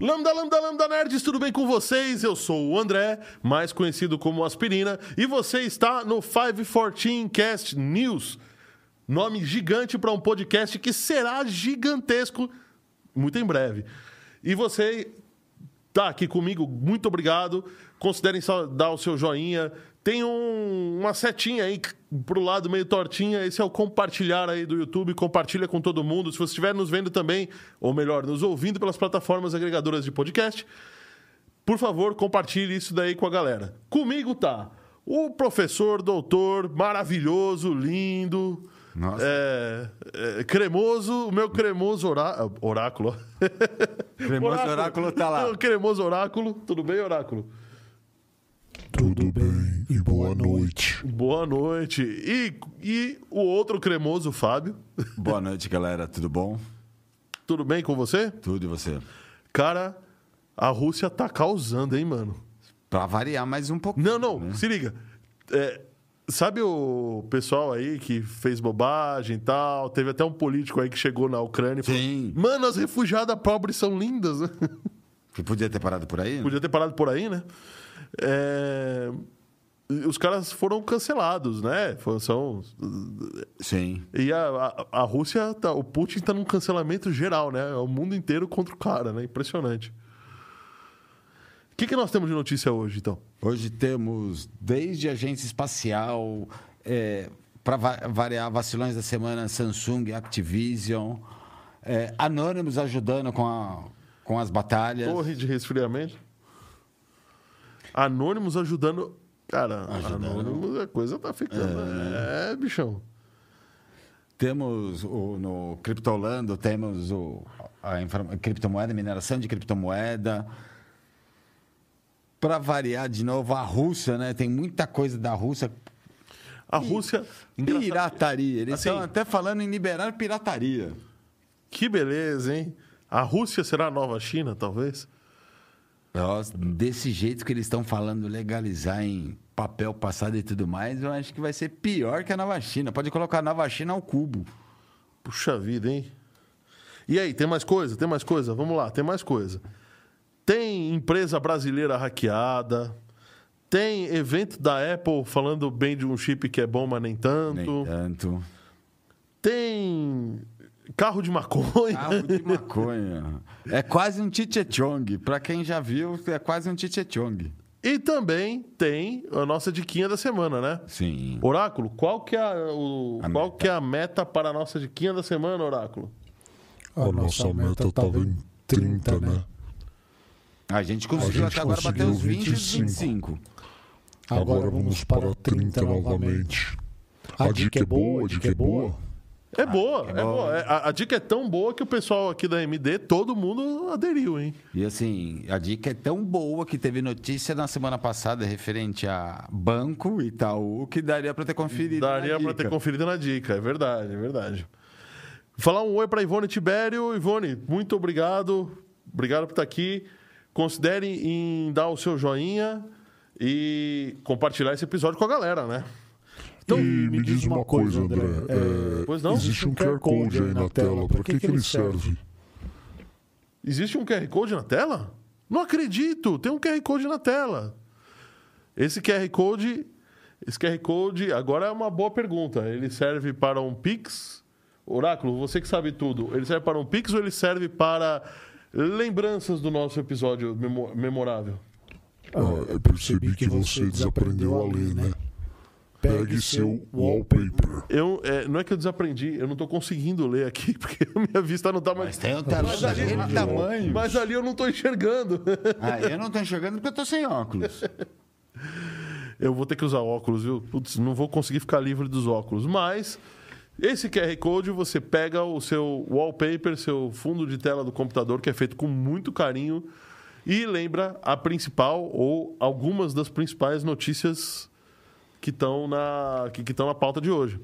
Lambda, lambda, lambda nerds, tudo bem com vocês? Eu sou o André, mais conhecido como Aspirina, e você está no 514 Cast News. Nome gigante para um podcast que será gigantesco muito em breve. E você tá aqui comigo, muito obrigado. Considerem dar o seu joinha. Tem um- uma setinha aí pro lado meio tortinha. Esse é o compartilhar aí do YouTube. Compartilha com todo mundo. Se você estiver nos vendo também, ou melhor, nos ouvindo pelas plataformas agregadoras de podcast, por favor, compartilhe isso daí com a galera. Comigo tá o professor, doutor, maravilhoso, lindo. Nossa. é, é, cremoso, o meu cremoso orá- oráculo. Cremoso oráculo tá lá. O cremoso oráculo. Tudo bem, oráculo? Tudo bem e boa noite. Boa noite. E, e o outro cremoso, Fábio. Boa noite, galera. Tudo bom? Tudo bem com você? Tudo e você? Cara, a Rússia tá causando, hein, mano? Pra variar mais um pouquinho. Não, não, né? se liga. É, sabe o pessoal aí que fez bobagem e tal? Teve até um político aí que chegou na Ucrânia e falou: Sim. Mano, as refugiadas pobres são lindas. né?" Que podia ter parado por aí? né? Podia ter parado por aí, né? É, Os caras foram cancelados, né? São... Sim. E a, a, a Rússia, tá, o Putin tá num cancelamento geral, né? É o mundo inteiro contra o cara, né? Impressionante. O que, que nós temos de notícia hoje, então? Hoje temos desde agência espacial, é, para variar vacilões da semana, Samsung, Activision, é, Anonymous ajudando com, a- com as batalhas. Torre de resfriamento. Anônimos ajudando. Cara. Anônimos, a coisa tá ficando. É, bichão. Temos o, no Criptolando, temos o, a informa- criptomoeda, mineração de criptomoeda. Para variar de novo, a Rússia, né? Tem muita coisa da Rússia. A Rússia. engraçado- Pirataria. Eles Assim, estão até falando em liberar pirataria. Que beleza, hein? A Rússia será a nova China, talvez? Nossa, desse jeito que eles estão falando, legalizar em papel passado e tudo mais, eu acho que vai ser pior que a Nova China. Pode colocar a Nova China ao cubo. Puxa vida, hein? E aí, tem mais coisa? Tem mais coisa? Vamos lá, tem mais coisa. Tem empresa brasileira hackeada. Tem evento da Apple falando bem de um chip que é bom, mas nem tanto. Nem tanto. Tem carro de maconha. Carro de maconha. É quase um Chichechong. Pra quem já viu, é quase um Chichechong. E também tem a nossa diquinha da semana, né? Sim. Oráculo, qual que é a, o- A qual meta. que é a meta para a nossa diquinha da semana, Oráculo? A nossa meta tava em 30, né? A gente A conseguiu gente até agora bater os 20 e os 25. 25. Agora vamos para 30 novamente. A dica é boa, a dica é boa. É boa, é, é boa. A, a dica é tão boa que o pessoal aqui da MD, todo mundo aderiu, hein? E assim, a dica é tão boa que teve notícia na semana passada referente a banco Itaú que daria pra ter conferido. Daria dica. ter conferido na dica, é verdade, é verdade. Falar um oi pra Ivone Tibério. Ivone, muito obrigado. Obrigado por estar aqui. Considere em dar o seu joinha e compartilhar esse episódio com a galera, né? Então, e me diz uma coisa, André. é, Pois não? Existe um QR Code aí na tela. Para que, que ele serve? Existe um QR Code na tela? Não acredito! Tem um QR Code na tela. Esse QR Code. Esse QR Code agora é uma boa pergunta. Ele serve para um Pix? Oráculo, você que sabe tudo. Ele serve para um Pix ou ele serve para lembranças do nosso episódio memo- memorável? Ah, eu percebi que você desaprendeu a ler, né? Pegue seu wallpaper. Eu, é, não é que eu desaprendi, eu não estou conseguindo ler aqui, porque a minha vista não está mais. Mas tem um telão Mas ali- daquele tamanho. Mas ali eu não estou enxergando. Ah, eu não tô enxergando porque eu tô sem óculos. Eu vou ter que usar óculos, viu? Putz, não vou conseguir ficar livre dos óculos. Mas esse QR Code você pega o seu wallpaper, seu fundo de tela do computador, que é feito com muito carinho, e lembra a principal ou algumas das principais notícias que estão na, que, que estão na pauta de hoje.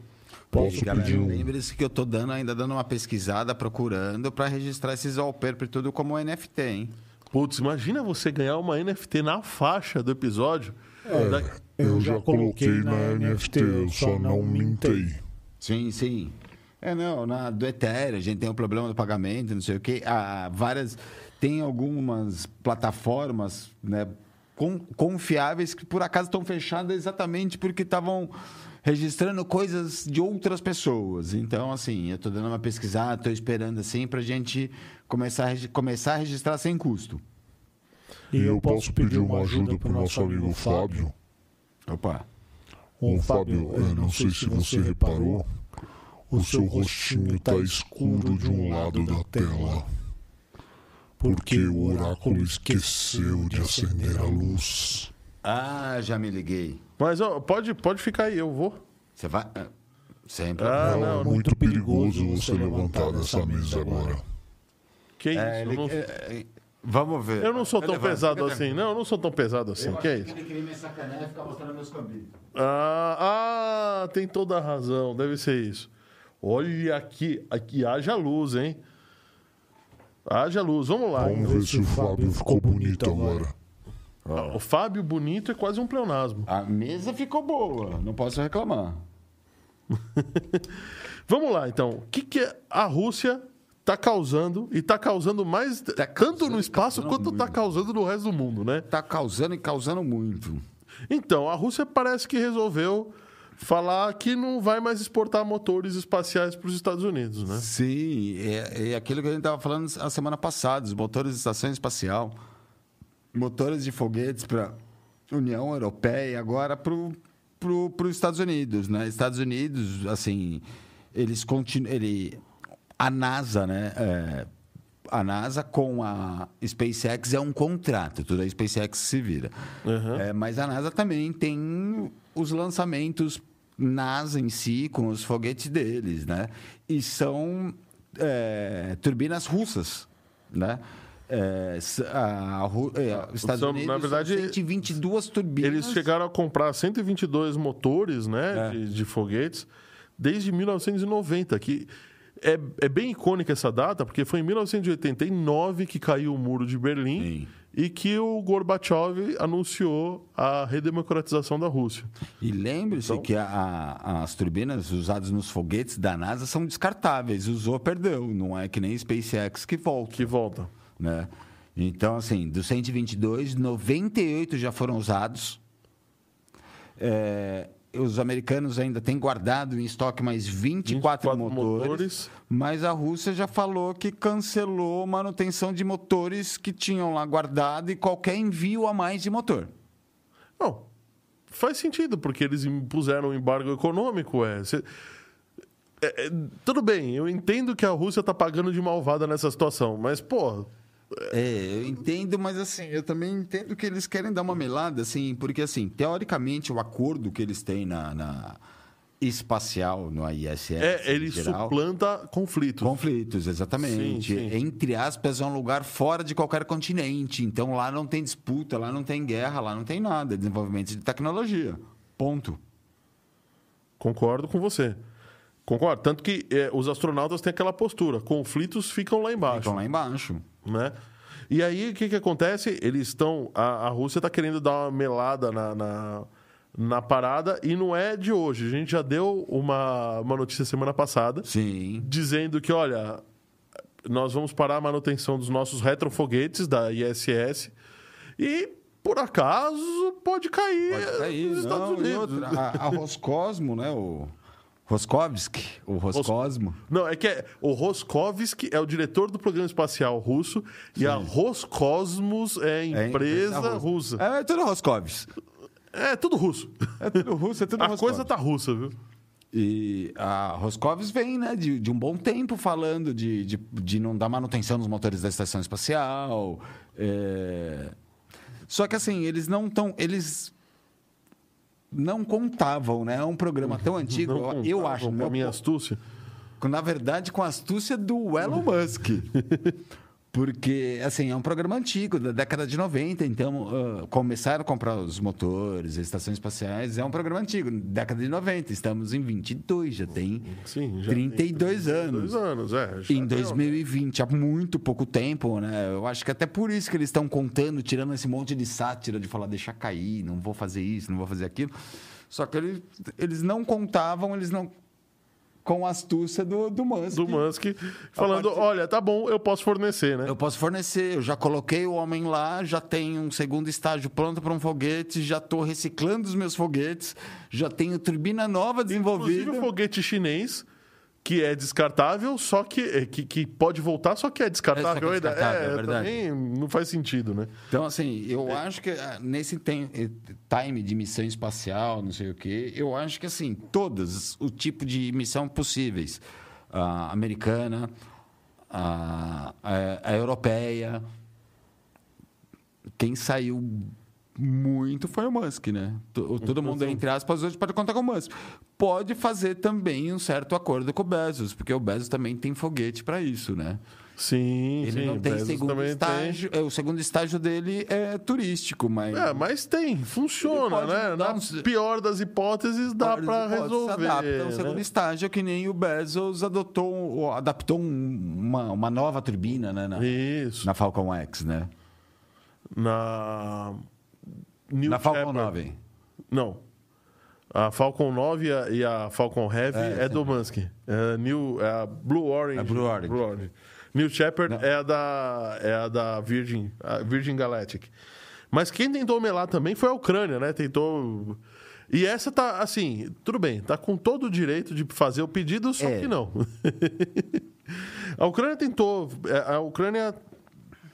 Posso pedir um... lembre-se que eu tô dando, ainda dando uma pesquisada, procurando pra registrar esses wallpaper tudo como NFT, hein? Putz, imagina você ganhar uma NFT na faixa do episódio. Da- Eu já coloquei na NFT, eu só não mintei. Sim, sim. É, não, na, do Ethereum, a gente tem um problema do pagamento, não sei o quê. Há várias. tem algumas plataformas né, confiáveis que por acaso estão fechadas exatamente porque estavam registrando coisas de outras pessoas. Então, assim, eu estou dando uma pesquisada, estou esperando assim para a gente começar a, começar a registrar sem custo. E eu posso pedir uma ajuda pro nosso amigo Fábio. Opa. Ô Fábio, eu não sei se você reparou, o seu rostinho tá escuro de um lado da tela. Porque o oráculo esqueceu de acender a luz. Ah, já me liguei. Mas ó, pode, pode ficar aí, eu vou. Você vai. ah, Sempre. Ah, É não, muito perigoso você levantar dessa mesa agora. Que isso? É, eu, ele- não, é, é, vamos ver. eu não sou tão Levanta, pesado assim. Não, eu não sou tão pesado assim. Que é isso? Ele queria me sacanear e ficar mostrando meus cabelos. Ah, ah, tem toda a razão. Deve ser isso. Olha aqui, aqui haja luz, hein? Haja luz. Vamos lá. Vamos ver se o Fábio ficou bonito agora. O Fábio bonito é quase um pleonasmo. A mesa ficou boa, não posso reclamar. Vamos lá, então. O que, que a Rússia está causando e está causando mais tanto causando- no espaço causando quanto está causando no resto do mundo, né? Tá causando e causando muito. Então, a Rússia parece que resolveu falar que não vai mais exportar motores espaciais para os Estados Unidos, né? Sim, é, é aquilo que a gente estava falando a semana passada, os motores de estação espacial, motores de foguetes para União Europeia, agora para os Estados Unidos, né? Estados Unidos, assim, eles continuam, ele, a NASA, né? é, a NASA com a SpaceX é um contrato, toda a SpaceX se vira. É, mas a NASA também tem os lançamentos NASA em si, com os foguetes deles, né? E são é, turbinas russas, né? É, a, Ru- é, os Estados São, Unidos na verdade, são 122 turbinas. Eles chegaram a comprar 122 motores né, É. de, de foguetes desde 1990, que é, é bem icônica essa data, porque foi em 1989 que caiu o muro de Berlim Sim. E que o Gorbachev anunciou a redemocratização da Rússia. E lembre-se Então- que a- a- as turbinas usadas nos foguetes da NASA são descartáveis. Usou, perdeu. Não é que nem SpaceX que volta. Que volta. né? Então, assim, dos 122, 98 já foram usados. É, os americanos ainda têm guardado em estoque mais 24, 24 motores, motores. mas a Rússia já falou que cancelou manutenção de motores que tinham lá guardado e qualquer envio a mais de motor. Não, faz sentido, porque eles impuseram um embargo econômico. É, Cê- é, é, tudo bem, eu entendo que a Rússia está pagando de malvada nessa situação, mas, pô, É, eu entendo, mas assim, eu também entendo que eles querem dar uma melada, assim, porque assim, teoricamente o acordo que eles têm na, na espacial, no ISS, é, ele geral, suplanta conflitos. conflitos, exatamente. Sim, sim. Entre aspas, é um lugar fora de qualquer continente. Então lá não tem disputa, lá não tem guerra, lá não tem nada, é desenvolvimento de tecnologia. Ponto. Concordo com você. Concordo. Tanto que é, os astronautas têm aquela postura: conflitos ficam lá embaixo. Ficam lá embaixo. Né? E aí, o que, que acontece? Eles estão. A, a Rússia está querendo dar uma melada na, na, na parada e não é de hoje. A gente já deu uma, uma notícia semana passada Sim. dizendo que, olha, nós vamos parar a manutenção dos nossos retrofoguetes da ISS e, por acaso, pode cair, Pode cair. nos Estados Não, e Unidos. outra, a, a Roscosmo, né? O Roskovsky, o Roscosmo. Não, é que é, o Roskovsky é o diretor do programa espacial russo e a Roscosmos é a É empresa russa. É, tudo Roskovs. É, tudo russo. É tudo russo, é tudo a Roskovs. coisa tá russa, viu? E a Roscovs vem né, de, de um bom tempo falando de, de, de não dar manutenção nos motores da estação espacial. é. Só que assim, eles não estão. Eles não contavam, né? É um programa tão antigo, Não eu acho, com no a minha astúcia. na verdade, com a astúcia do Elon Musk. Porque, assim, é um programa antigo, da década de 90, então ah, começaram a comprar os motores, as estações espaciais, é um programa antigo, década de 90, estamos em 22, já tem Sim, já 32 tem anos. Anos, é. Em tem- 2020, há muito pouco tempo, né? Eu acho que até por isso que eles estão contando, tirando esse monte de sátira de falar, deixa cair, não vou fazer isso, não vou fazer aquilo. Só que eles, eles não contavam, eles não com a astúcia do, do Musk. Do Musk, falando: partir... olha, tá bom, eu posso fornecer, né? Eu posso fornecer, eu já coloquei o homem lá, já tenho um segundo estágio pronto para um foguete, já estou reciclando os meus foguetes, já tenho turbina nova desenvolvida. Inclusive o foguete chinês que é descartável, só que, é, que, que pode voltar, só que é descartável. É, descartável, é, é verdade. Também não faz sentido, né? Então, assim, eu é. acho que ah, nesse tem, eh, time de missão espacial, não sei o quê, eu acho que, assim, todas o tipo de missão possíveis. A americana, a, a, a europeia. Quem saiu muito foi o Musk, né? Todo mundo, entre aspas, hoje pode contar com o Musk. Pode fazer também um certo acordo com o Bezos, porque o Bezos também tem foguete para isso, né? Sim, ele sim, não tem Bezos segundo estágio. Tem. É, o segundo estágio dele é turístico, mas. É, mas tem, funciona, né? Na uns... pior das hipóteses, dá para resolver. Se adapta ao segundo né? estágio, que nem o Bezos adotou, adaptou uma, uma nova turbina, né? Na, Isso. Na Falcon X, né? Na New Na Falcon Shepard. 9. Não. A Falcon 9 e a, e a Falcon Heavy é, é do Musk. É, New, é a Blue Orange. É Blue Orange. Blue Orange. New Shepard é a, da, é a da Virgin, a Virgin Galactic. Mas quem tentou melar também foi a Ucrânia, né? Tentou. E essa tá, assim, tudo bem, tá com todo o direito de fazer o pedido, só é. que não. a Ucrânia tentou. É, a Ucrânia.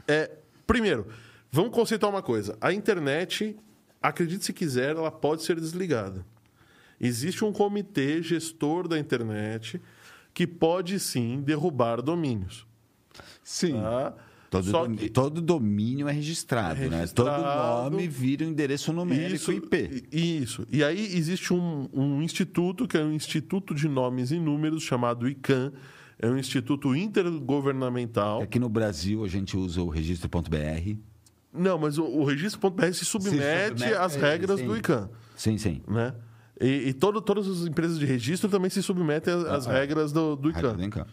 É, primeiro, Vamos conceituar uma coisa. A internet, acredite se quiser, ela pode ser desligada. Existe um comitê gestor da internet que pode sim derrubar domínios. Sim. Tá? Todo, dom, que... todo domínio é registrado, é registrado, né? Todo nome vira um endereço numérico isso, IP. Isso. E aí existe um, um instituto, que é um Instituto de Nomes e Números, chamado ICANN. É um instituto intergovernamental. Aqui no Brasil a gente usa o registro.br. Não, mas o, o registro.br se submete, se submete às regras sim. do ICANN. Sim, sim. Né? E, e todo, todas as empresas de registro também se submetem às, ah, é. regras do, do ICANN. ICANN.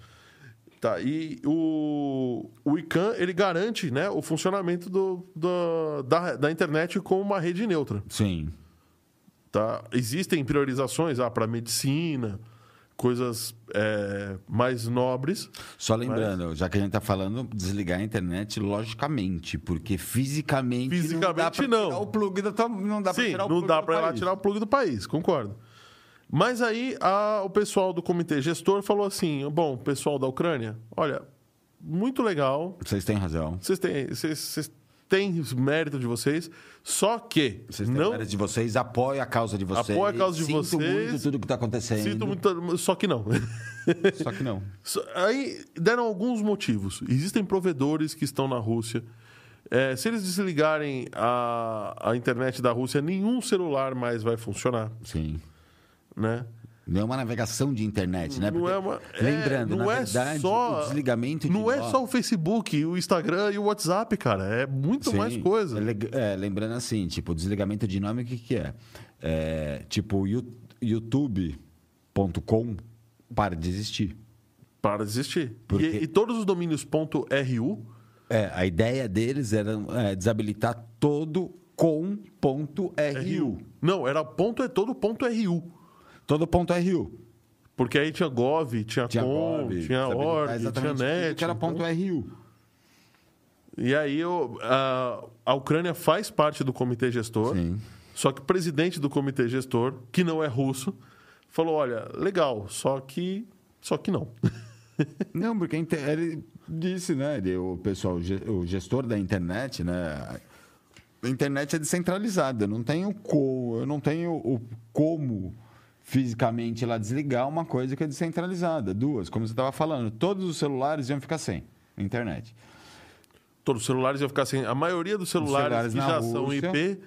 Tá, e o, o ICANN, ele garante né, o funcionamento do, do, da, da internet como uma rede neutra. Sim. Tá? Existem priorizações ah, para medicina, coisas é, mais nobres. Só lembrando, mas... já que a gente está falando, desligar a internet logicamente, porque fisicamente, fisicamente não. não. o plug da tua, não dá para tirar o plug não dá para tirar o plug do país, concordo. Mas aí a, o pessoal do comitê gestor falou assim: bom, pessoal da Ucrânia, olha, muito legal. Vocês têm razão. Vocês têm, vocês, vocês tem mérito de vocês, só que vocês não mérito de vocês, apoia a causa de vocês. Apoia a causa de Sinto vocês. muito tudo que está acontecendo. Sinto muito, só que não. Só que não. Aí deram alguns motivos. Existem provedores que estão na Rússia. É, se eles desligarem a, a internet da Rússia, nenhum celular mais vai funcionar. Sim. Né? Não é uma navegação de internet, né? Porque, não é uma, lembrando, é, não é verdade, só, o desligamento de Não é só o Facebook, o Instagram e o WhatsApp, cara. É muito Sim, mais coisa. É, lembrando assim, tipo, o desligamento de nome, o que, que é? é tipo, youtube.com para de existir. Para de existir. Porque... E, e todos os domínios .ru... É, a ideia deles era é, desabilitar todo com.ru. Não, era ponto é todo ponto .ru. Todo ponto RU. Porque aí tinha Gov, tinha, tinha Com, Gov, tinha Org, tinha Net. Que era ponto então... RU. E aí eu, a, a Ucrânia faz parte do comitê gestor. Sim. Só que o presidente do comitê gestor, que não é russo, falou: olha, legal, só que. Só que não. Não, porque ele disse, né? Ele, o pessoal, o gestor da internet, né? A internet é descentralizada. Eu não tenho como, eu não tenho o como fisicamente lá desligar uma coisa que é descentralizada. Duas, como você estava falando, todos os celulares iam ficar sem internet. Todos os celulares iam ficar sem. A maioria dos celulares, celulares que já Rússia, são IP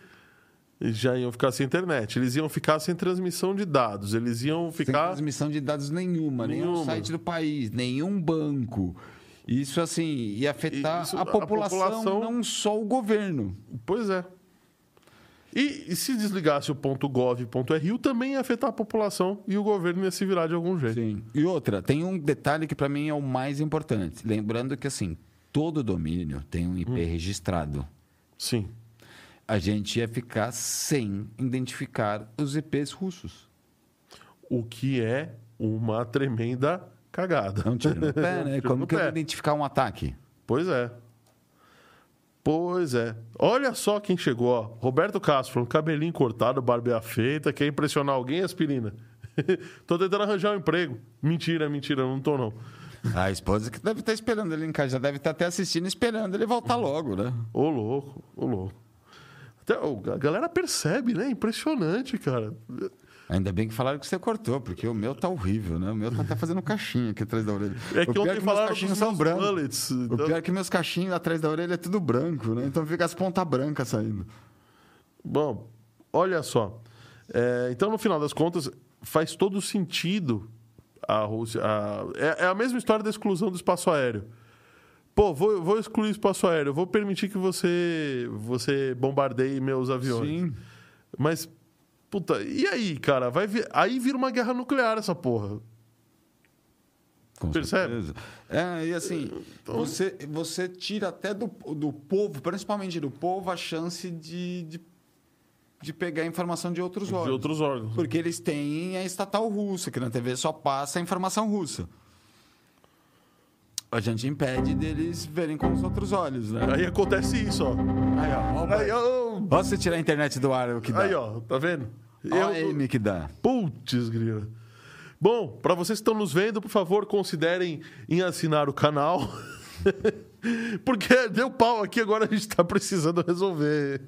já iam ficar sem internet. Eles iam ficar sem transmissão de dados. Eles iam ficar. Sem transmissão de dados nenhuma, nenhuma. nenhum site do país, nenhum banco. Isso, assim, ia afetar Isso, a, população, a população, não só o governo. Pois é. E, e, se desligasse o .gov.ru, também ia afetar a população e o governo ia se virar de algum jeito. Sim. E outra, tem um detalhe que para mim é o mais importante. Lembrando que, assim, todo domínio tem um IP hum. registrado. Sim. A gente ia ficar sem identificar os IPs russos. O que é uma tremenda cagada. É um tiro no pé, né? Como que eu vou identificar um ataque? Pois é. Pois é. Olha só quem chegou, ó. Roberto Castro, cabelinho cortado, barbeira feita, quer impressionar alguém, aspirina? tô tentando arranjar um emprego. Mentira, mentira, não tô não. A esposa que deve estar esperando ele em casa, já deve estar até assistindo, esperando ele voltar logo, né? Ô louco, ô louco. Até, a galera percebe, né? Impressionante, cara. Ainda bem que falaram que você cortou, porque o meu tá horrível, né? O meu tá até fazendo caixinha aqui atrás da orelha. É o que pior ontem meus falaram cachinhos dos são meus brancos. bullets. O então- pior é que meus cachinhos atrás da orelha é tudo branco, né? Então fica as pontas brancas saindo. Bom, olha só. É, então, no final das contas, faz todo sentido a Rússia. a- é, é a mesma história da exclusão do espaço aéreo. Pô, vou, vou excluir o espaço aéreo, vou permitir que você, você bombardeie meus aviões. Sim. Mas, puta, e aí, cara? Vai vir, aí vira uma guerra nuclear essa porra. Com Percebe? certeza. É, e assim, você, você tira até do, do povo, principalmente do povo, a chance de, de, de pegar informação de outros De órgãos. outros órgãos. Porque eles têm a estatal russa, que na TV só passa a informação russa. A gente impede deles verem com os outros olhos, né? Aí acontece isso, ó. Aí, ó. ó, Aí, ó, Ó, você tirar a internet do ar, o que dá. aí, ó tá vendo? Ó a M que dá. Putz, grila. Bom, para vocês que estão nos vendo, por favor, considerem em assinar o canal. Porque deu pau aqui, agora a gente está precisando resolver.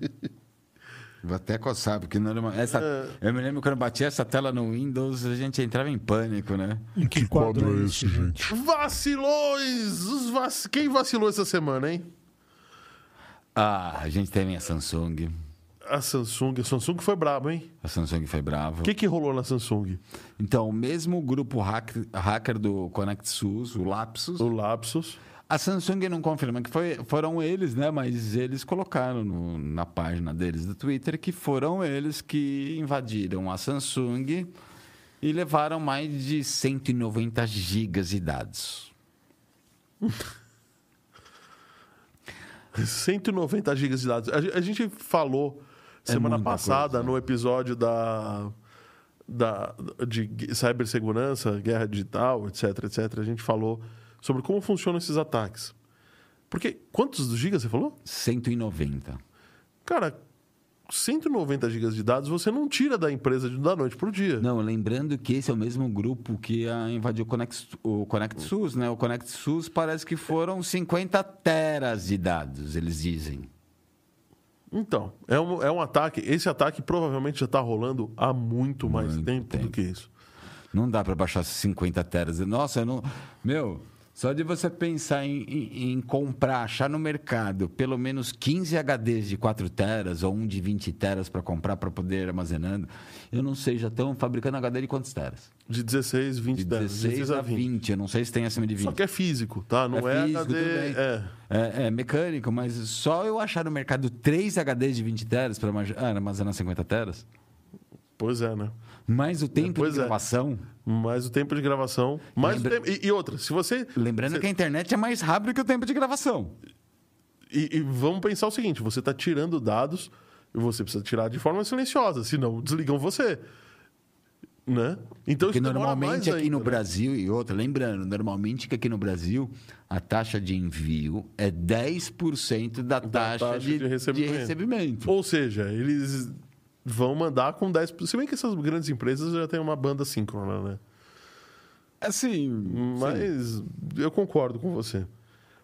Vou até coçar, porque normal, essa, eu me lembro quando eu bati essa tela no Windows, a gente entrava em pânico, né? Em que quadro é esse, gente? Vacilões! Os vac... Quem vacilou essa semana, hein? Ah, a gente teve a Samsung. A Samsung. A Samsung foi brabo, hein? A Samsung foi brava. O que, que rolou na Samsung? Então, o mesmo grupo hack- hacker do ConnectSUS, o Lapsus, O Lapsus. a Samsung não confirma que foi, foram eles, né? Mas eles colocaram no- na página deles do Twitter que foram eles que invadiram a Samsung e levaram mais de 190 gigas de dados. 190 gigas de dados. A a gente falou É semana passada coisa. no episódio da, da de gu- cibersegurança, guerra digital, etc, etc. A gente falou sobre como funcionam esses ataques. Porque quantos gigas você falou? 190. Cara, 190 gigas de dados você não tira da empresa da noite pro dia. Não, lembrando que esse é o mesmo grupo que invadiu o o ConnectSUS, né? O ConnectSUS parece que foram 50 teras de dados, eles dizem. Então, é um, é um ataque. Esse ataque provavelmente já está rolando há muito mais Muito tempo, do tempo. que isso. Não dá para baixar 50 teras. Nossa, eu não. Meu, só de você pensar em, em- em comprar, achar no mercado pelo menos 15 HDs de 4 teras ou um de 20 teras para comprar para poder ir armazenando, eu não sei, já estão fabricando HD de quantos teras? De 16, 20 De teras. 16 a 20. Eu não sei se tem acima de 20. Só que é físico, tá? Não é, físico, HD. É. É, é mecânico, mas só eu achar no mercado 3 HDs de 20 teras para armazenar 50 teras, Pois é, né? mais o tempo Pois de é. gravação. Mais o tempo de gravação. Mais Lembra- tempo. E, e outra, se você. Lembrando se- que a internet é mais rápido que o tempo de gravação. E, e vamos pensar o seguinte: você está tirando dados e você precisa tirar de forma silenciosa, senão desligam você. Né? Então Porque normalmente aqui no ainda, né? Brasil, e outra, lembrando, normalmente que aqui no Brasil a taxa de envio é 10% da, taxa, taxa de, de recebimento. de recebimento. Ou seja, eles vão mandar com 10%. Se bem que essas grandes empresas já têm uma banda síncrona, né? Assim, Mas eu concordo com você.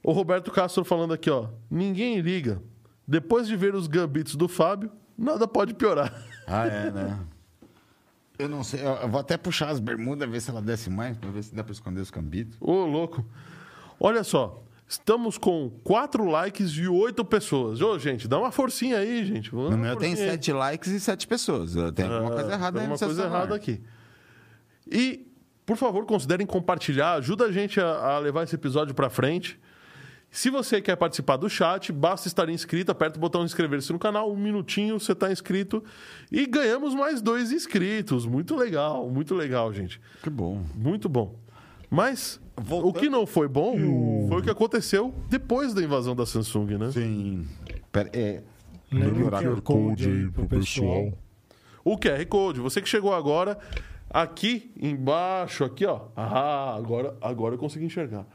O Roberto Castro falando aqui, ó. Ninguém liga. Depois de ver os gambits do Fábio, nada pode piorar. Ah, é, né? Eu não sei, eu vou até puxar as bermudas, ver se ela desce mais, pra ver se dá pra esconder os cambitos. Ô, louco. Olha só. Estamos com quatro likes e oito pessoas. Ô, gente, dá uma forcinha aí, gente. Vamos No meu tem forcinha aí. sete likes e sete pessoas. Tem alguma coisa errada Tem aí no uma seu coisa celular. errada aqui. E, por favor, considerem compartilhar. Ajuda a gente a, a levar esse episódio para frente. Se você quer participar do chat, basta estar inscrito, aperta o botão inscrever-se no canal, um minutinho, você está inscrito. E ganhamos mais dois inscritos. Muito legal, muito legal, gente. Que bom. Muito bom. Mas Voltando- o que não foi bom foi o que aconteceu depois da invasão da Samsung, né? Sim. Pera, é, Lembra o QR Code aí pro pessoal. O QR Code. Você que chegou agora, Aqui embaixo, aqui, ó. Ah, agora, agora eu consegui enxergar.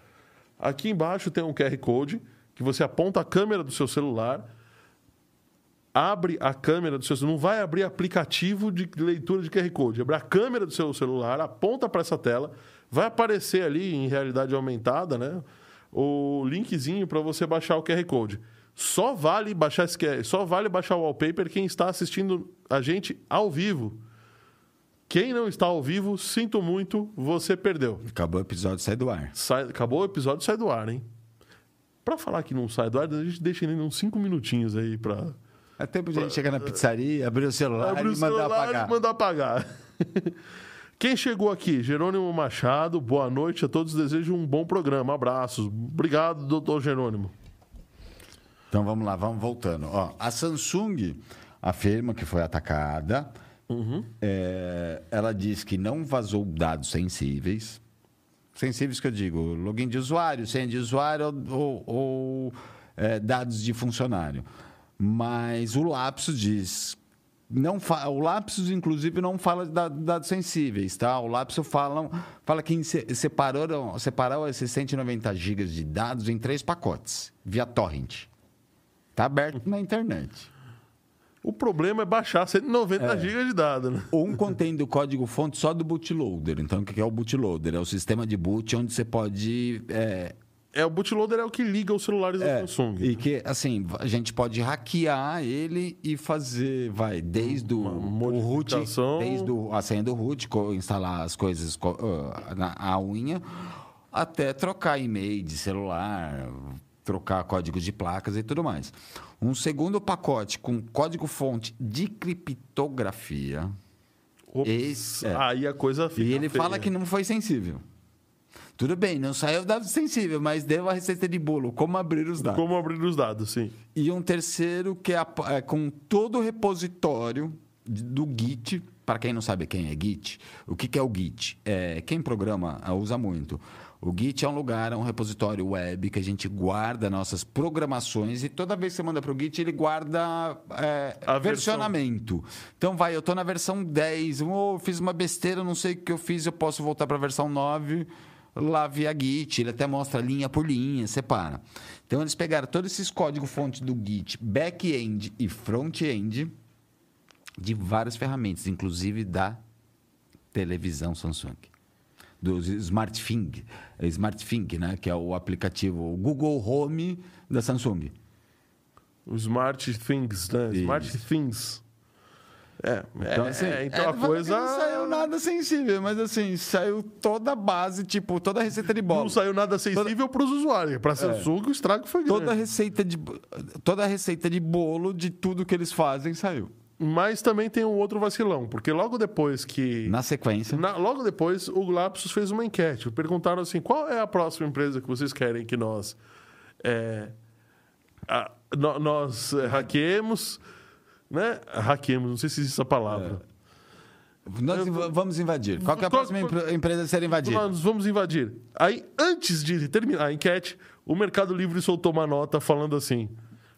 Aqui embaixo tem um QR Code que você aponta a câmera do seu celular, abre a câmera do seu celular, não vai abrir aplicativo de leitura de QR Code, abre a câmera do seu celular, aponta para essa tela, vai aparecer ali em realidade aumentada, né? O linkzinho para você baixar o QR Code. Só vale baixar esse só vale baixar o wallpaper quem está assistindo a gente ao vivo. Quem não está ao vivo, sinto muito, você perdeu. Acabou o episódio, sai do ar. Sai- acabou o episódio, sai do ar, hein? Pra falar que não sai do ar, a gente deixa ainda uns 5 minutinhos aí pra É tempo de a gente chegar na pizzaria, abrir o celular abrir o e mandar celular apagar. e mandar apagar. Quem chegou aqui? Jerônimo Machado, boa noite a todos. Desejo um bom programa. Abraços. Obrigado, doutor Jerônimo. Então vamos lá, vamos voltando. Ó, a Samsung afirma que foi atacada. É, ela diz que não vazou dados sensíveis. Sensíveis que eu digo, login de usuário, senha de usuário ou, ou- é, dados de funcionário. Mas o Lapsus diz. Não o Lapsus, inclusive, não fala de da- dados sensíveis, tá? O Lapsus fala, fala que se- separaram, separou esses 190 gigas de dados em três pacotes, via torrent. Tá aberto na internet. O problema é baixar 190 GB de dados, né? Um contém do código fonte só do bootloader. Então, o que é o bootloader? É o sistema de boot onde você pode. É, É, o bootloader é o que liga os celulares da é, Samsung. E que, assim, a gente pode hackear ele e fazer, vai, desde o, o root, desde o, a senha do root, instalar as coisas co- ah, na a unha, até trocar e-mail de celular, trocar códigos de placas e tudo mais. Um segundo pacote com código-fonte de criptografia. Ops, esse- é. Aí a coisa fica E ele feia. fala que não foi sensível. Tudo bem, não saiu dado sensível, mas deu a receita de bolo, como abrir os dados. Como abrir os dados, sim. E um terceiro que é, é com todo o repositório do Git. Para quem não sabe quem é Git, o que, que é o Git? É, quem programa ah, usa muito. O Git é um lugar, é um repositório web que a gente guarda nossas programações e toda vez que você manda para o Git, ele guarda é, A versão. versionamento. Então, vai, eu estou na versão 10, oh, fiz uma besteira, não sei o que eu fiz, eu posso voltar para a versão 9 lá via Git, ele até mostra linha por linha, separa. Então eles pegaram todos esses códigos-fonte do Git, back-end e front-end, de várias ferramentas, inclusive da televisão Samsung. Dos SmartThing, SmartThing, né? que é o aplicativo o Google Home da Samsung. O Smart Things, né? Isso. Smart Things. É, Então, é, assim, é, então é, a coisa. Não saiu nada sensível, mas assim, saiu toda a base, tipo, toda a receita de bola. Não saiu nada sensível para os usuários. Para a Samsung, o estrago foi grande. Toda a receita de toda a receita de bolo de tudo que eles fazem saiu. Mas também tem um outro vacilão, porque logo depois que. Na sequência, Na- logo depois, o Lapsus fez uma enquete. Perguntaram assim: qual é a próxima empresa que vocês querem que nós. é, a- no- nós é, hackeemos. Né? Hackeemos, não sei se existe essa palavra. nós inv- vamos invadir. Qual é a próxima empre- empresa a ser invadida? Nós vamos invadir. Aí, antes de terminar a enquete, o Mercado Livre soltou uma nota falando assim: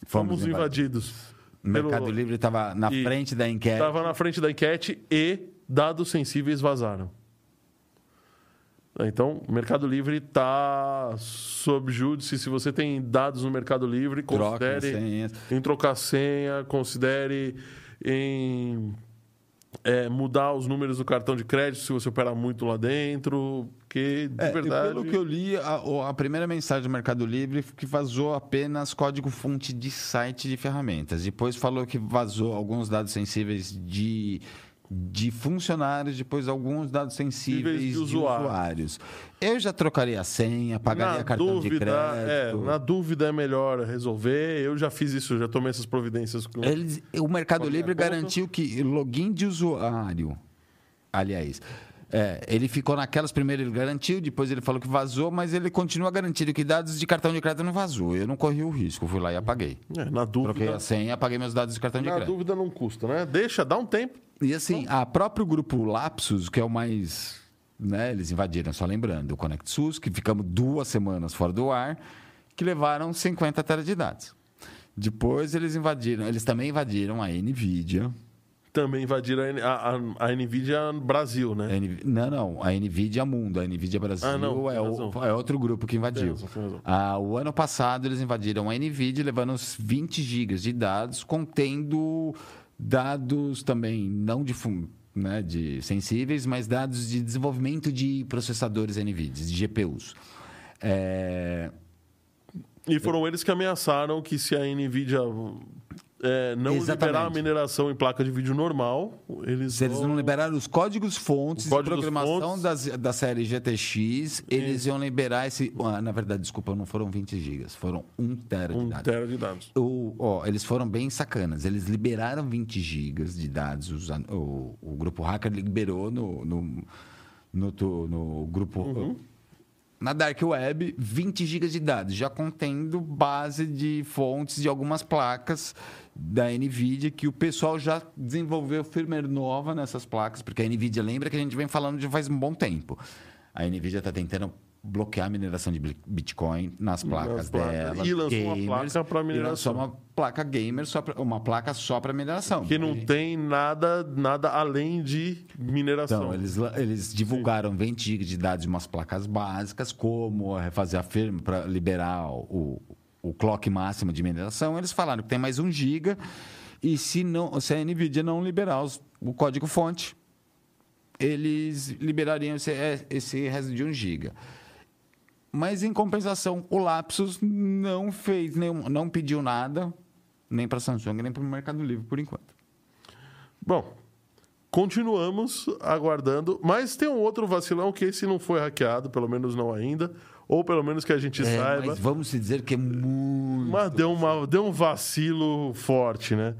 Fomos fomos invadidos. O Mercado Livre estava na E frente da enquete. Estava na frente da enquete e dados sensíveis vazaram. Então, o Mercado Livre está sob júdice. Se você tem dados no Mercado Livre, considere em trocar senha, considere em é, mudar os números do cartão de crédito se você operar muito lá dentro. Porque, de É, verdade. pelo que eu li, a, a primeira mensagem do Mercado Livre que vazou apenas código-fonte de site de ferramentas. Depois falou que vazou alguns dados sensíveis de, de funcionários, depois alguns dados sensíveis De de, usuários. usuários. Eu já trocaria a senha, pagaria na cartão dúvida, de é, crédito. na dúvida é melhor resolver. Eu já fiz isso, já tomei essas providências. Com... Eles- o Mercado Livre garantiu que login de usuário, aliás, é, ele ficou naquelas primeiras, ele garantiu, depois ele falou que vazou, mas ele continua garantindo que dados de cartão de crédito não vazou. Eu não corri o risco, fui lá e apaguei. É, na dúvida. Troquei a senha apaguei meus dados de cartão de Na crédito. dúvida não custa, né? Deixa, dá um tempo. E assim, a próprio grupo Lapsus, que é o mais. Né, eles invadiram, só lembrando, o ConnectSUS, que ficamos duas semanas fora do ar, que levaram 50 teras de dados. Depois eles invadiram, eles também invadiram a NVIDIA. Também invadiram a, a, a NVIDIA Brasil, né? N- Não, não. A NVIDIA Mundo. A NVIDIA Brasil Ah, não, é, o- é outro grupo que invadiu. Tem razão, tem razão. Ah, o ano passado eles invadiram a NVIDIA, levando uns 20 gigas de dados, contendo dados também não de, né, de sensíveis, mas dados de desenvolvimento de processadores NVIDIA, de GPUs. É, E foram eles que ameaçaram que se a NVIDIA é, não Exatamente. liberar a mineração em placa de vídeo normal, eles Se eles vão... não liberaram os códigos fontes Os de programação fontes. das, da série GTX, eles iam liberar esse. ah, na verdade, desculpa, não foram 20 gigas, foram 1 tera de um dados. tera de dados. O- ó, eles foram bem sacanas. Eles liberaram 20 gigas de dados. os o, o grupo hacker liberou no, no, no, no grupo. Na Dark Web, 20 gigas de dados, já contendo base de fontes de algumas placas da NVIDIA, que o pessoal já desenvolveu firmware nova nessas placas, porque a NVIDIA lembra que a gente vem falando de faz um bom tempo. A NVIDIA está tentando bloquear a mineração de Bitcoin nas placas placas. dela. E lançou uma gamers, placa pra e mineração. lançou uma placa gamer, só pra- uma placa só para mineração. Que não tem nada, nada além de mineração. Então, eles, eles divulgaram 20 GB de dados de umas placas básicas, como refazer a firma para liberar o, o clock máximo de mineração. Eles falaram que tem mais um GB e se, não, se a NVIDIA não liberar os- o código-fonte, eles liberariam esse, esse resto de 1 GB. Mas, em compensação, o Lapsus não fez nenhum, não pediu nada, nem para a Samsung, nem para o Mercado Livre, por enquanto. Bom, continuamos aguardando. Mas tem um outro vacilão que esse não foi hackeado, pelo menos não ainda. Ou pelo menos que a gente É, saiba. mas vamos dizer que é muito. Mas deu, uma, deu um vacilo forte, né?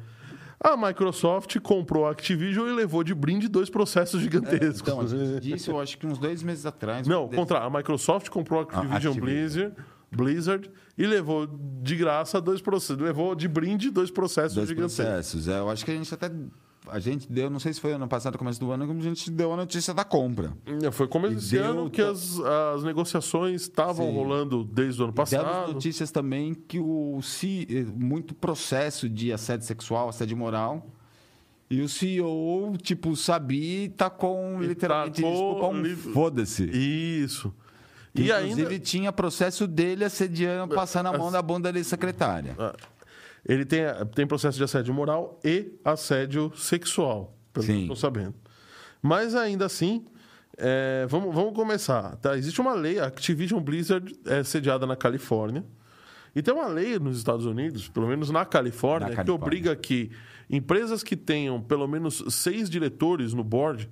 A Microsoft comprou a Activision e levou de brinde dois processos gigantescos. Então, a gente disse, eu acho que uns dois meses atrás. Não, contra a Microsoft comprou a Activision, Activision. Blizzard, Blizzard e levou de graça dois processos. Levou de brinde dois processos dois gigantescos. processos. É, eu acho que a gente até. A gente deu, não sei se foi ano passado, começo do ano, que a gente deu a notícia da compra. É, Foi começo E desse ano que as, as negociações estavam rolando desde o ano passado. notícias também que o C- muito processo de assédio sexual, assédio moral. E o CEO, tipo, sabia e tacou E literalmente tacou desculpa, um li- foda-se. Isso. E Inclusive, ainda. tinha processo dele assediando, passando a mão da bunda da secretária. Ah, Ele tem, tem processo de assédio moral e assédio sexual, pelo que eu Sim. estou sabendo. Mas ainda assim, é, vamos, vamos começar. Tá? Existe uma lei, a Activision Blizzard é sediada na Califórnia. E tem uma lei nos Estados Unidos, pelo menos na Califórnia, Na que Califórnia. obriga que empresas que tenham pelo menos seis diretores no board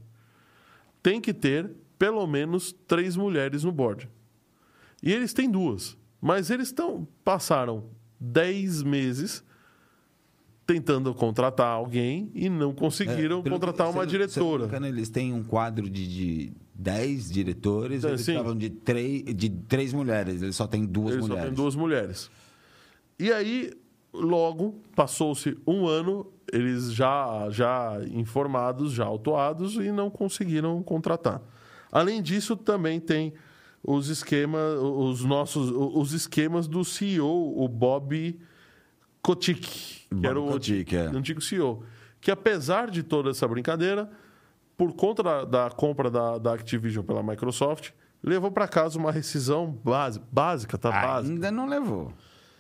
têm que ter pelo menos três mulheres no board. E eles têm duas. Mas eles tão, passaram dez meses tentando contratar alguém e não conseguiram É, contratar uma não diretora. engano, eles têm um quadro de, de 10 diretores, É, eles estavam de, três, de três mulheres, eles só têm duas Eles só mulheres. têm duas mulheres. E aí, logo, passou-se um ano, eles já, já informados, já autuados e não conseguiram contratar. Além disso, também tem os esquemas, os nossos, os esquemas do CEO, o Bob Kotick, que Bob era o Kotick, é. antigo CEO, que apesar de toda essa brincadeira, por conta da, da compra da, da Activision pela Microsoft, levou para casa uma rescisão base, básica, tá? Básica. Ainda não levou.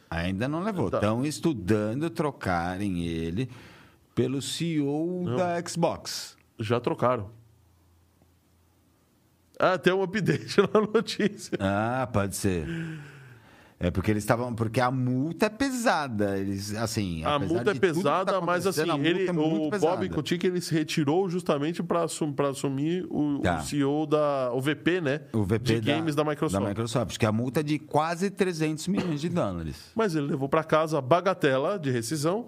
Ainda não levou. Tá. Estão estudando trocarem ele pelo CEO da Xbox. Já trocaram. Ah, tem um update na notícia. Ah, pode ser. É porque eles estavam. Porque a multa é pesada. Eles, assim, A multa é de que pesada, tá mas assim, multa ele, é o pesada. Bob Kotick ele se retirou justamente para assumir o, Tá. o CEO da o VP, né? O VP de games da, Microsoft. Da Microsoft, que a multa é de quase 300 milhões de dólares. Mas ele levou para casa a bagatela de rescisão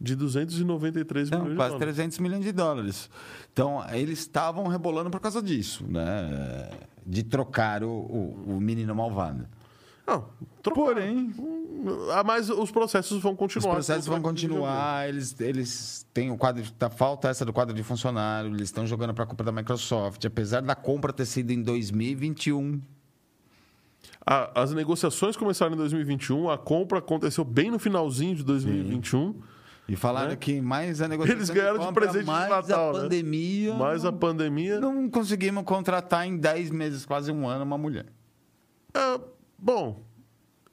de 293 Não, milhões de quase dólares. 300 milhões de dólares. Então, eles estavam rebolando por causa disso, né? De trocar o, o, o menino malvado. Não. Porém, Ah, mas os processos vão os continuar. processos vão continuar, eles, eles têm o quadro, tá, falta essa do quadro de funcionário, eles estão jogando para a compra da Microsoft, apesar da compra ter sido em 2021. A- as negociações começaram em 2021, a compra aconteceu bem no finalzinho de 2021. E falaram Né? que mais a negociação Eles ganharam de compra, presente de mais Natal, a né? pandemia. Mais a pandemia. Não conseguimos contratar em 10 meses, quase um ano, uma mulher. É, bom,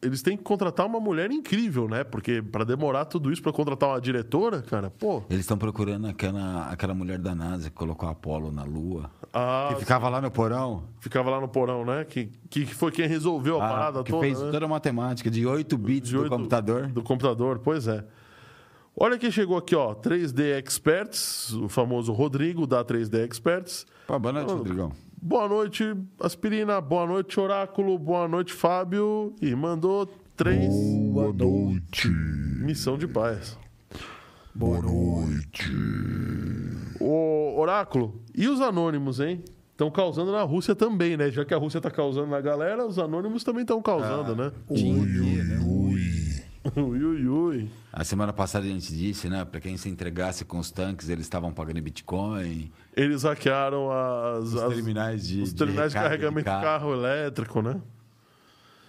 eles têm que contratar uma mulher incrível, né? Porque para demorar tudo isso para contratar uma diretora, cara, pô. Eles estão procurando aquela, aquela mulher da NASA que colocou a Apolo na Lua. Ah, que ficava lá no porão. ficava lá no porão, né? Que, que foi quem resolveu a Ah, parada que toda. fez né? toda a matemática de 8 bits De do oito- computador. Do computador, pois é. Olha quem chegou aqui, ó. 3D Experts, o famoso Rodrigo da 3D Experts. Pô, boa noite, Rodrigão. Boa noite, Aspirina. Boa noite, Oráculo. Boa noite, Fábio. E mandou três Boa noite. missão de paz. Boa noite. Ô, Oráculo, e os anônimos, hein? Estão causando na Rússia também, né? Já que a Rússia tá causando na galera, os anônimos também estão causando, né? Ui, ui, ui. Ui, ui, ui. A semana passada a gente disse, né? Pra quem se entregasse com os tanques, eles estavam pagando em Bitcoin. Eles hackearam as, Os as- terminais de, os terminais de, recarga carregamento de carro. elétrico, né?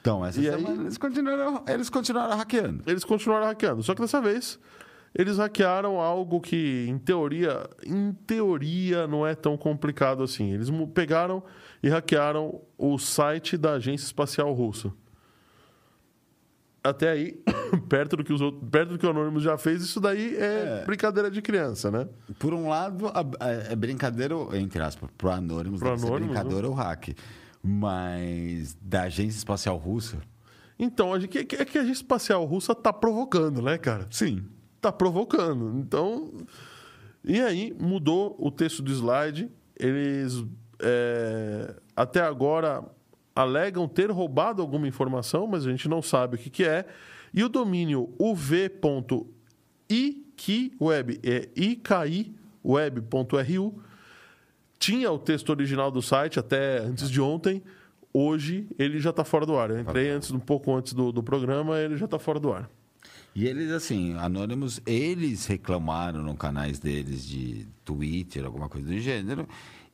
Então, essa E semana aí? eles, continuaram, eles continuaram hackeando. Eles continuaram hackeando. Só que dessa vez eles hackearam algo que, em teoria, em teoria não é tão complicado assim. Eles pegaram e hackearam o site da Agência Espacial Russa. Até aí, perto do que os outros, perto do que o Anonymous já fez, isso daí é, É. brincadeira de criança, né? Por um lado, é brincadeira, entre aspas, pro Anonymous, Pro Anonymous, brincadeira ou hack. Mas da Agência Espacial Russa, Então, é que é que a Agência Espacial Russa tá provocando, né, cara? sim. tá provocando. Então, e aí mudou o texto do slide. Eles é, até agora alegam ter roubado alguma informação, mas a gente não sabe o que, que é. E o domínio uv.ikiweb, é ikiweb.ru, tinha o texto original do site até antes de ontem. Hoje ele já está fora do ar. Eu entrei antes, um pouco antes do, do programa, ele já está fora do ar. E eles, assim, Anonymous, eles reclamaram no canais deles de Twitter, alguma coisa do gênero,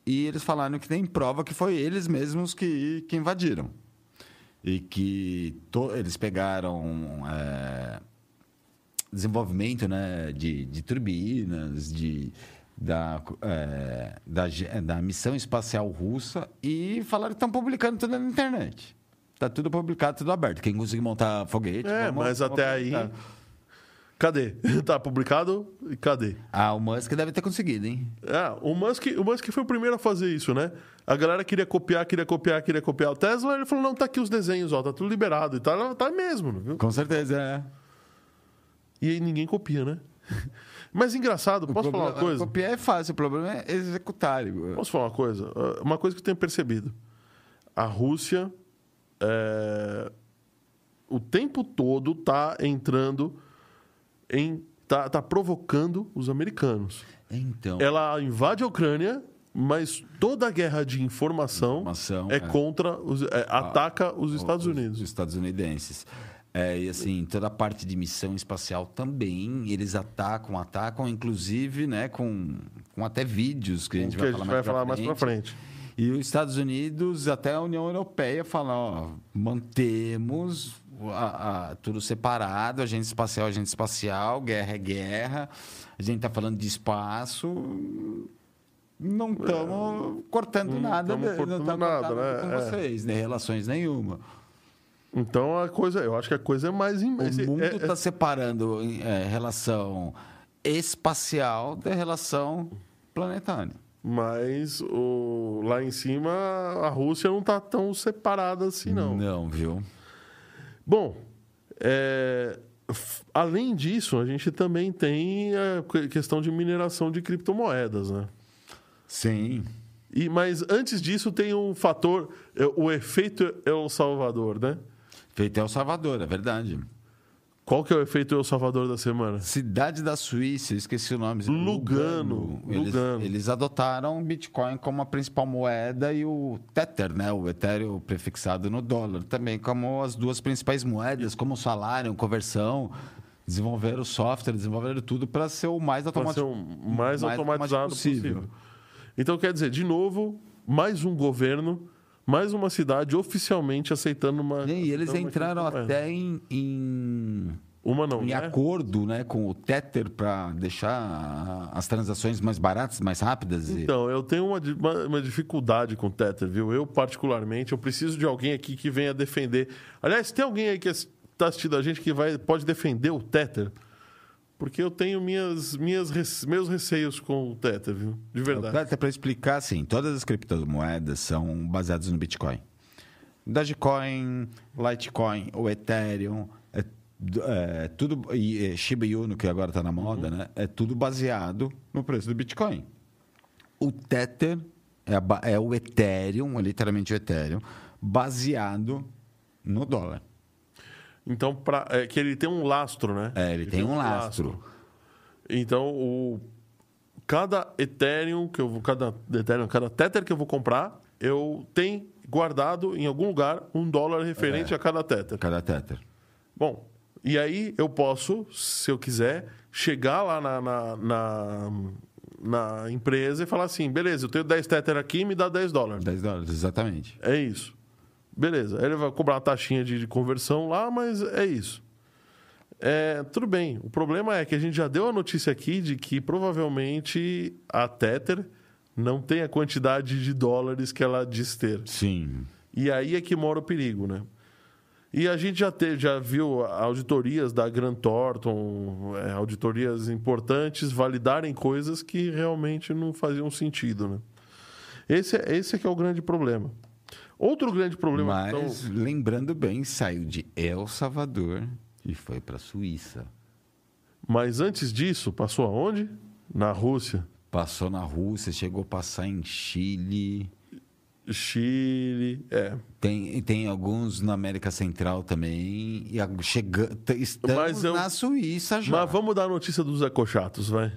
e eles falaram que tem prova que foi eles mesmos que, que invadiram. E que to- eles pegaram é, desenvolvimento né, de, de turbinas, de, da, é, da, da missão espacial russa, e falaram que estão publicando tudo na internet. Está tudo publicado, tudo aberto. Quem conseguir montar foguete. É, vamos- mas vamos até aí. Cadê? Tá publicado? Cadê? Ah, o Musk deve ter conseguido, hein? Ah, o Musk, o Musk foi o primeiro a fazer isso, né? A galera queria copiar, queria copiar, queria copiar o Tesla. Ele falou: não, tá aqui os desenhos, ó, tá tudo liberado. E tá, tá mesmo, viu? Com certeza, é. E aí ninguém copia, né? Mas engraçado, O posso falar uma coisa? Copiar é fácil, o problema é executar. Posso falar uma coisa? Ah, Uma coisa que eu tenho percebido. A Rússia, é, o tempo todo tá entrando em. Tá, tá provocando os americanos. Então, Ela invade a Ucrânia, mas toda a guerra de informação, Informação, é, é. contra os, é, ataca os Estados os- Unidos. Os estadunidenses. É, e assim, toda a parte de missão espacial também, eles atacam, atacam, inclusive, né, com, com até vídeos que a gente vai a gente falar, vai falar mais pra frente. E os Estados Unidos, até a União Europeia, falam, ó, mantemos a- a- tudo separado, agente espacial, agente espacial, guerra é guerra, a gente está falando de espaço, não estamos cortando não nada, né? não tamo nada, né? com É. vocês, nem relações nenhuma. Então a coisa, eu acho que a coisa é mais. im- O mundo é- está separando é, relação espacial da relação planetária. Mas o, lá em cima a Rússia não tá tão separada assim, não. Não, viu? Bom, é, além disso, a gente também tem a que- questão de mineração de criptomoedas, né? Sim. E, mas antes disso tem um fator, é, o efeito El Salvador, né? Feito El Salvador, é verdade. Qual que é o efeito El Salvador da semana? Cidade da Suíça, esqueci o nome. Lugano, Eles, Lugano. eles adotaram o Bitcoin como a principal moeda e o Tether, né? o Ethereum prefixado no dólar, também como as duas principais moedas, como salário, conversão. Desenvolveram software, desenvolveram tudo para ser o mais automático. o mais, automatizado possível. Então, quer dizer, de novo, mais um governo, mais uma cidade oficialmente aceitando uma. E eles entraram até em, em, Uma não, em né? acordo né, com o Tether para deixar as transações mais baratas, mais rápidas. e- Então, eu tenho uma, uma- uma dificuldade com o Tether, viu? Eu, particularmente, eu preciso de alguém aqui que venha defender. Aliás, tem alguém aí que está assistindo a gente que vai, pode defender o Tether? Porque eu tenho minhas, minhas, meus receios com o Tether, viu? De verdade. Até para explicar, assim, todas as criptomoedas são baseadas no Bitcoin. Dogecoin, Litecoin, o Ethereum, é, é tudo e é, Shiba Inu que agora está na moda, né? É tudo baseado no preço do Bitcoin. O Tether é, a é o Ethereum, é literalmente o Ethereum, baseado no dólar. Então, pra, é que ele tem um lastro, né? É, ele tem um lastro. Então, o, cada Ethereum que eu vou, cada Ethereum, cada Tether que eu vou comprar, eu tenho guardado em algum lugar um dólar referente É. a cada Tether. Cada Tether. Bom, e aí eu posso, se eu quiser, chegar lá na, na, na, na empresa e falar assim: beleza, eu tenho 10 Tether aqui, me dá 10 dólares. 10 dólares, exatamente. É isso. Beleza. Ele vai cobrar uma taxinha de, de conversão lá, mas é isso. É, tudo bem. O problema é que a gente já deu a notícia aqui de que provavelmente a Tether não tem a quantidade de dólares que ela diz ter. Sim. E aí é que mora o perigo, né? E a gente já, teve, já viu auditorias da Grant Thornton, é, auditorias importantes, validarem coisas que realmente não faziam sentido, né? Esse, é- esse é que é o grande problema. Outro grande problema... Mas, então, lembrando bem, saiu de El Salvador e foi para a Suíça. mas antes disso, passou aonde? Na Rússia, Passou na Rússia, chegou a passar em Chile. Chile... É, Tem, tem alguns na América Central também. E a- chega, t- estamos Mas eu- na Suíça já. Mas vamos dar a notícia dos ecochatos, vai.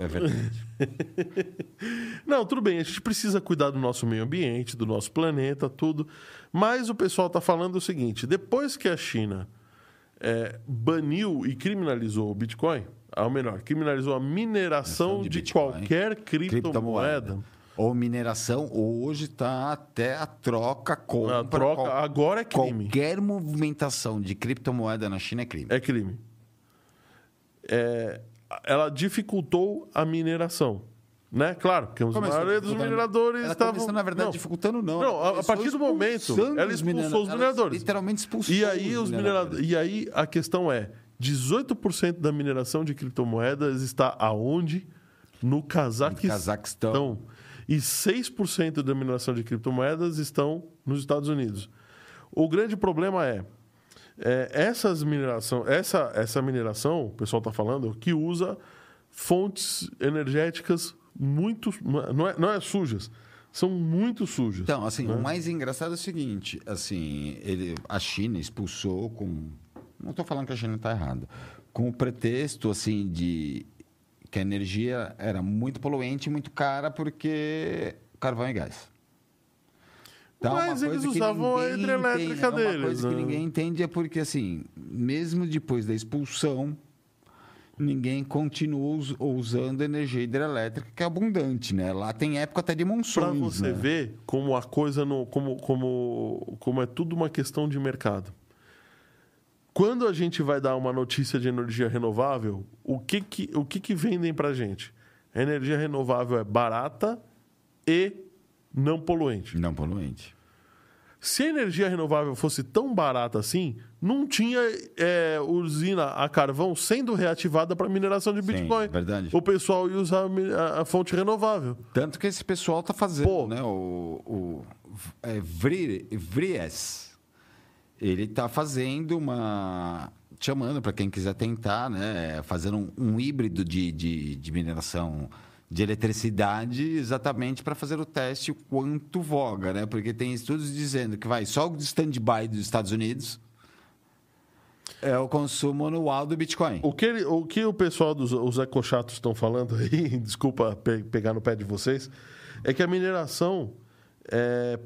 É verdade. Não, tudo bem, a gente precisa cuidar do nosso meio ambiente, do nosso planeta, tudo. Mas o pessoal está falando o seguinte: depois que a China é, baniu e criminalizou o Bitcoin, ou melhor, criminalizou a mineração de de, qualquer criptomoeda. Ou mineração, hoje está até a troca com. A troca agora é crime. Qualquer movimentação de criptomoeda na China é crime. É crime. É, ela dificultou a mineração. Né? Claro, porque a Começou maioria dos mineradores Ela estavam. começou, na verdade, Não. dificultando, não. Não, Ela a- a partir do momento, ela expulsou os ela mineradores. Literalmente expulsou E aí, os mineradores, e aí a questão é: 18% da mineração de criptomoedas está aonde? No Cazaquistão. Cazaquistão. E 6% da mineração de criptomoedas estão nos Estados Unidos. O grande problema é, é, essas mineração, essa, essa mineração, o pessoal está falando, que usa fontes energéticas muito. Não é, não é sujas, são muito sujas. Então, assim, né? o mais engraçado é o seguinte, assim, ele, a China expulsou com, não estou falando que a China está errada, com o pretexto, assim, de que a energia era muito poluente e muito cara porque carvão e gás. Então, Mas eles que usavam a hidrelétrica entende, é deles, Uma coisa que né? ninguém entende é porque, assim, mesmo depois da expulsão, ninguém continua us- usando energia hidrelétrica que é abundante, né? Lá tem época até de Para monções, você né? ver como a coisa não, como, como, como é tudo uma questão de mercado. Quando a gente vai dar uma notícia de energia renovável, o que que, o que, que vendem para gente? A energia renovável é barata e não poluente. Não poluente. Se a energia renovável fosse tão barata assim, não tinha é, usina a carvão sendo reativada para mineração de Sim, Bitcoin. verdade. O pessoal ia usar a a, fonte renovável. Tanto que esse pessoal tá fazendo, Pô. né? O, o é, Vri- Vries, ele tá fazendo uma... Chamando para quem quiser tentar, né? Fazendo um, um híbrido de, de, de mineração de eletricidade exatamente para fazer o teste o quanto voga, né? Porque tem estudos dizendo que vai só o stand-by dos Estados Unidos é o consumo anual do Bitcoin. O que, ele- o, que o pessoal dos os ecochatos estão falando aí, desculpa pe- pegar no pé de vocês, é que a mineração é,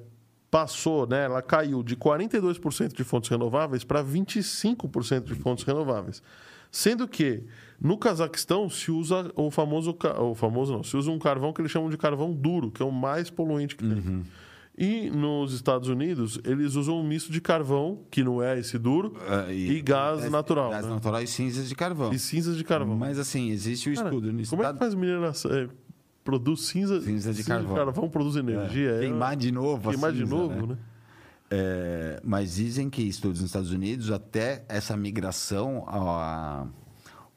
passou, né, ela caiu de 42% de fontes renováveis para 25% de fontes renováveis. Sendo que no Cazaquistão se usa o famoso, o famoso não, se usa um carvão que eles chamam de carvão duro, que é o mais poluente que tem. E nos Estados Unidos, eles usam um misto de carvão, que não é esse duro, Ah, e, gás natural. Gás né? natural e cinzas de carvão. E cinzas de carvão. Mas assim, existe o Cara, estudo no como é que estado. faz mineração? É, produz cinza, Cinza de carvão. produz energia. é- Queimar de novo. queimar de cinza, novo, né? né? É, mas dizem que estudos nos Estados Unidos, até essa migração, a-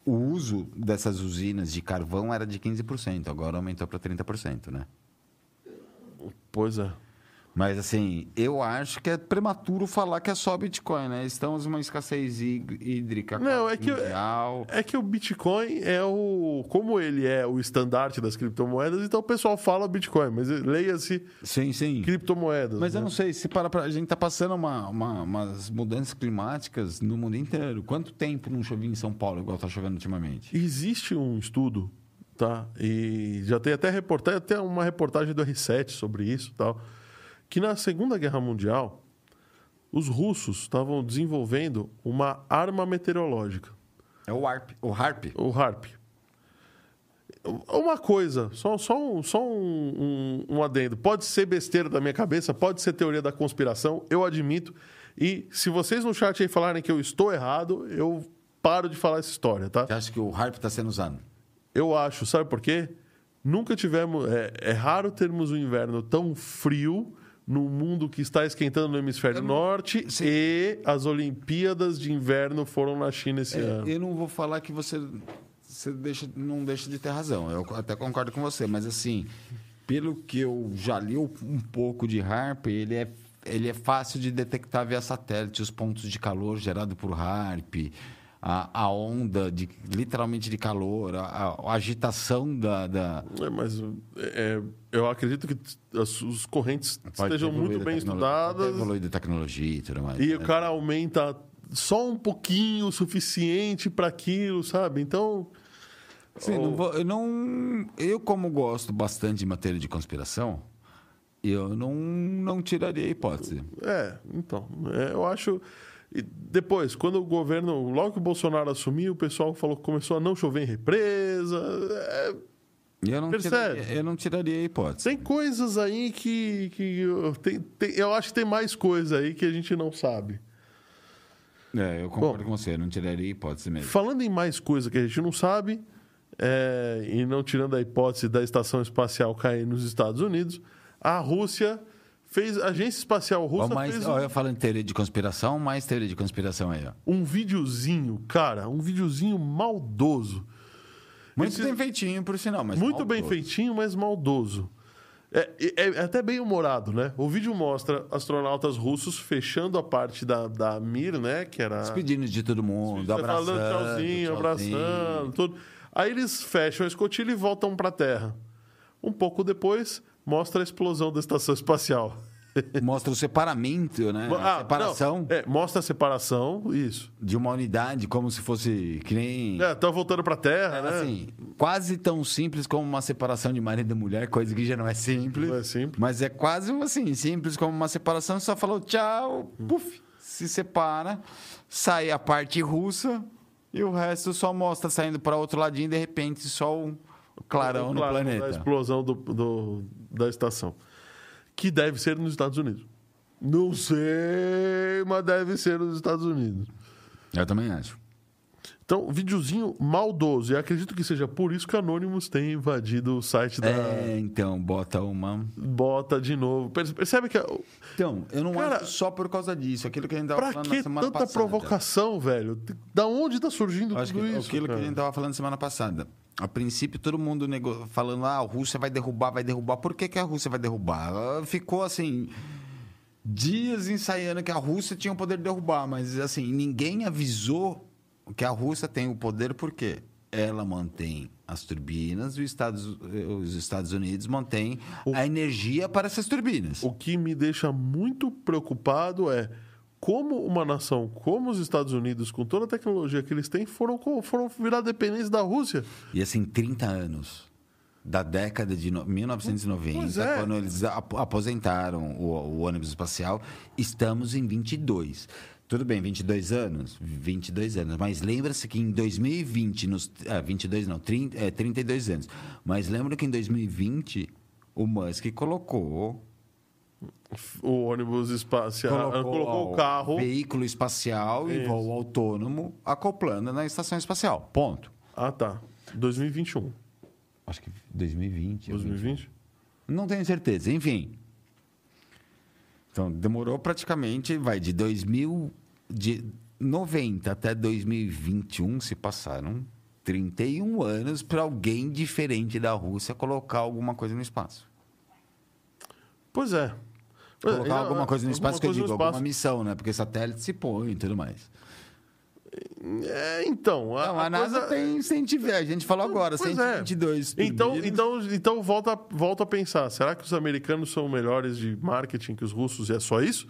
o uso dessas usinas de carvão era de 15%, agora aumentou para 30%, né? Pois é. Mas assim, eu acho que é prematuro falar que é só Bitcoin, né? Estamos numa escassez hí- hídrica Não, é que- mundial. É que o Bitcoin é o. Como ele é o estandarte das criptomoedas, então o pessoal fala Bitcoin, mas leia-se Sim, sim. criptomoedas. Mas eu né? não sei, se para pra, a gente está passando uma, uma- umas mudanças climáticas no mundo inteiro. Quanto tempo não chovia em São Paulo igual está chovendo ultimamente? Existe um estudo, tá? E já tem até reportagem, até uma reportagem do R7 sobre isso, e tal, que na Segunda Guerra Mundial os russos estavam desenvolvendo uma arma meteorológica, É o HARP. O HARP. o HARP. Uma coisa, só, só, um, só um, um, um adendo. Pode ser besteira da minha cabeça, pode ser teoria da conspiração, eu admito. E se vocês no chat aí falarem que eu estou errado, eu paro de falar essa história, tá? Você acha que o HARP está sendo usado? Eu acho, sabe por quê? Nunca tivemos. É, é raro termos um inverno tão frio no mundo que está esquentando no hemisfério norte e as Olimpíadas de Inverno foram na China esse É, ano. eu não vou falar que você, você deixa, não deixa de ter razão. Eu até concordo com você, mas assim, pelo que eu já li um pouco de HARP, ele é, ele é fácil de detectar via satélite os pontos de calor gerados por HARP, a, a onda de, literalmente de calor, a, a- agitação da. da É, mas é, eu acredito que as, os correntes pode estejam muito bem estudadas Evoluir da tecnologia e tudo mais. e né? o cara aumenta só um pouquinho o suficiente para aquilo, sabe? Então. Sim, não vou- eu não. Eu, como gosto bastante de matéria de conspiração, eu não, não tiraria a hipótese. É, então, é, eu acho. E depois, quando o governo, logo que o Bolsonaro assumiu, o pessoal falou que começou a não chover em represa. é, Eu não, Percebe? tiraria, eu não tiraria a hipótese. tem coisas aí que. que eu, tem, tem- eu acho que tem mais coisa aí que a gente não sabe. É, eu concordo com você, eu não tiraria a hipótese mesmo. Falando em mais coisa que a gente não sabe, é, e não tirando a hipótese da estação espacial cair nos Estados Unidos, a Rússia fez. A agência espacial Ó, russa mais, fez ó, um- eu falando em teoria de conspiração, mais teoria de conspiração aí, ó. um videozinho, cara, um videozinho maldoso. Muito Esse- bem feitinho, por sinal, mas. Muito bem maldoso. feitinho, mas maldoso. É, é- é até bem humorado, né? O vídeo mostra astronautas russos fechando a parte da, da Mir, né? Que era. Despedindo de todo mundo, abraçando. falando tchauzinho, abraçando, tudo. Aí eles fecham a escotilha e voltam para a Terra. Um pouco depois, mostra a explosão da estação espacial. Mostra o separamento, né? A Ah, separação não, é, mostra a separação, isso. de uma unidade, como se fosse que nem. É, tá voltando para a Terra, né? Assim, quase tão simples como uma separação de marido e mulher, coisa que já não é simples. Não é simples. Mas é quase assim, simples como uma separação, só falou tchau, puf, se separa, sai a parte russa e o resto só mostra saindo para outro ladinho e de repente só o clarão O no clarão planeta. Da explosão do, do- da estação. Que deve ser nos Estados Unidos. Não sei, mas deve ser nos Estados Unidos. Eu também acho. Então, videozinho maldoso. E acredito que seja por isso que Anonymous tem invadido o site da. É, então, bota uma. Bota de novo. Perce- Percebe que. Então, eu não Cara, acho só por causa disso. Aquilo que a gente tava Pra falando que na semana tanta passada. provocação, velho? Da onde tá surgindo Acho tudo que isso? aquilo que a cara? gente estava falando semana passada. A princípio, todo mundo nego... falando, ah, a Rússia vai derrubar, vai derrubar. Por que, que a Rússia vai derrubar? Ficou assim. Dias ensaiando que a Rússia tinha o poder de derrubar, mas assim, ninguém avisou que a Rússia tem o poder porque ela mantém as turbinas, os Estados, os Estados Unidos mantêm a energia para essas turbinas. O que me deixa muito preocupado é como uma nação como os Estados Unidos, com toda a tecnologia que eles têm, foram, foram virar dependentes da Rússia. E assim, 30 anos da década de no- 1990, Pois é. quando eles ap- aposentaram o, o ônibus espacial, estamos em 22. Tudo bem, 22 anos? 22 anos. Mas lembra-se que em 2020, nos, ah, 22 não, 30, é, 32 anos. Mas lembra que em 2020 o Musk colocou O ônibus espacial. Colocou, colocou o carro. Veículo espacial Isso. e voo autônomo acoplando na estação espacial. Ponto. Ah, tá. 2021. Acho que 2020. 2020? Não tenho certeza. Enfim. Então, demorou praticamente, vai, de 2000, de 90 até 2021 se passaram 31 anos para alguém diferente da Rússia colocar alguma coisa no espaço. Pois é. Colocar é, alguma coisa no espaço, que eu digo, alguma missão, né? Porque satélite se põe e tudo mais. É, então. A, Não, a, a NASA coisa... tem 120, a gente falou agora, pois 122. É. Então, então, então volta, volta a pensar: será que os americanos são melhores de marketing que os russos e é só isso?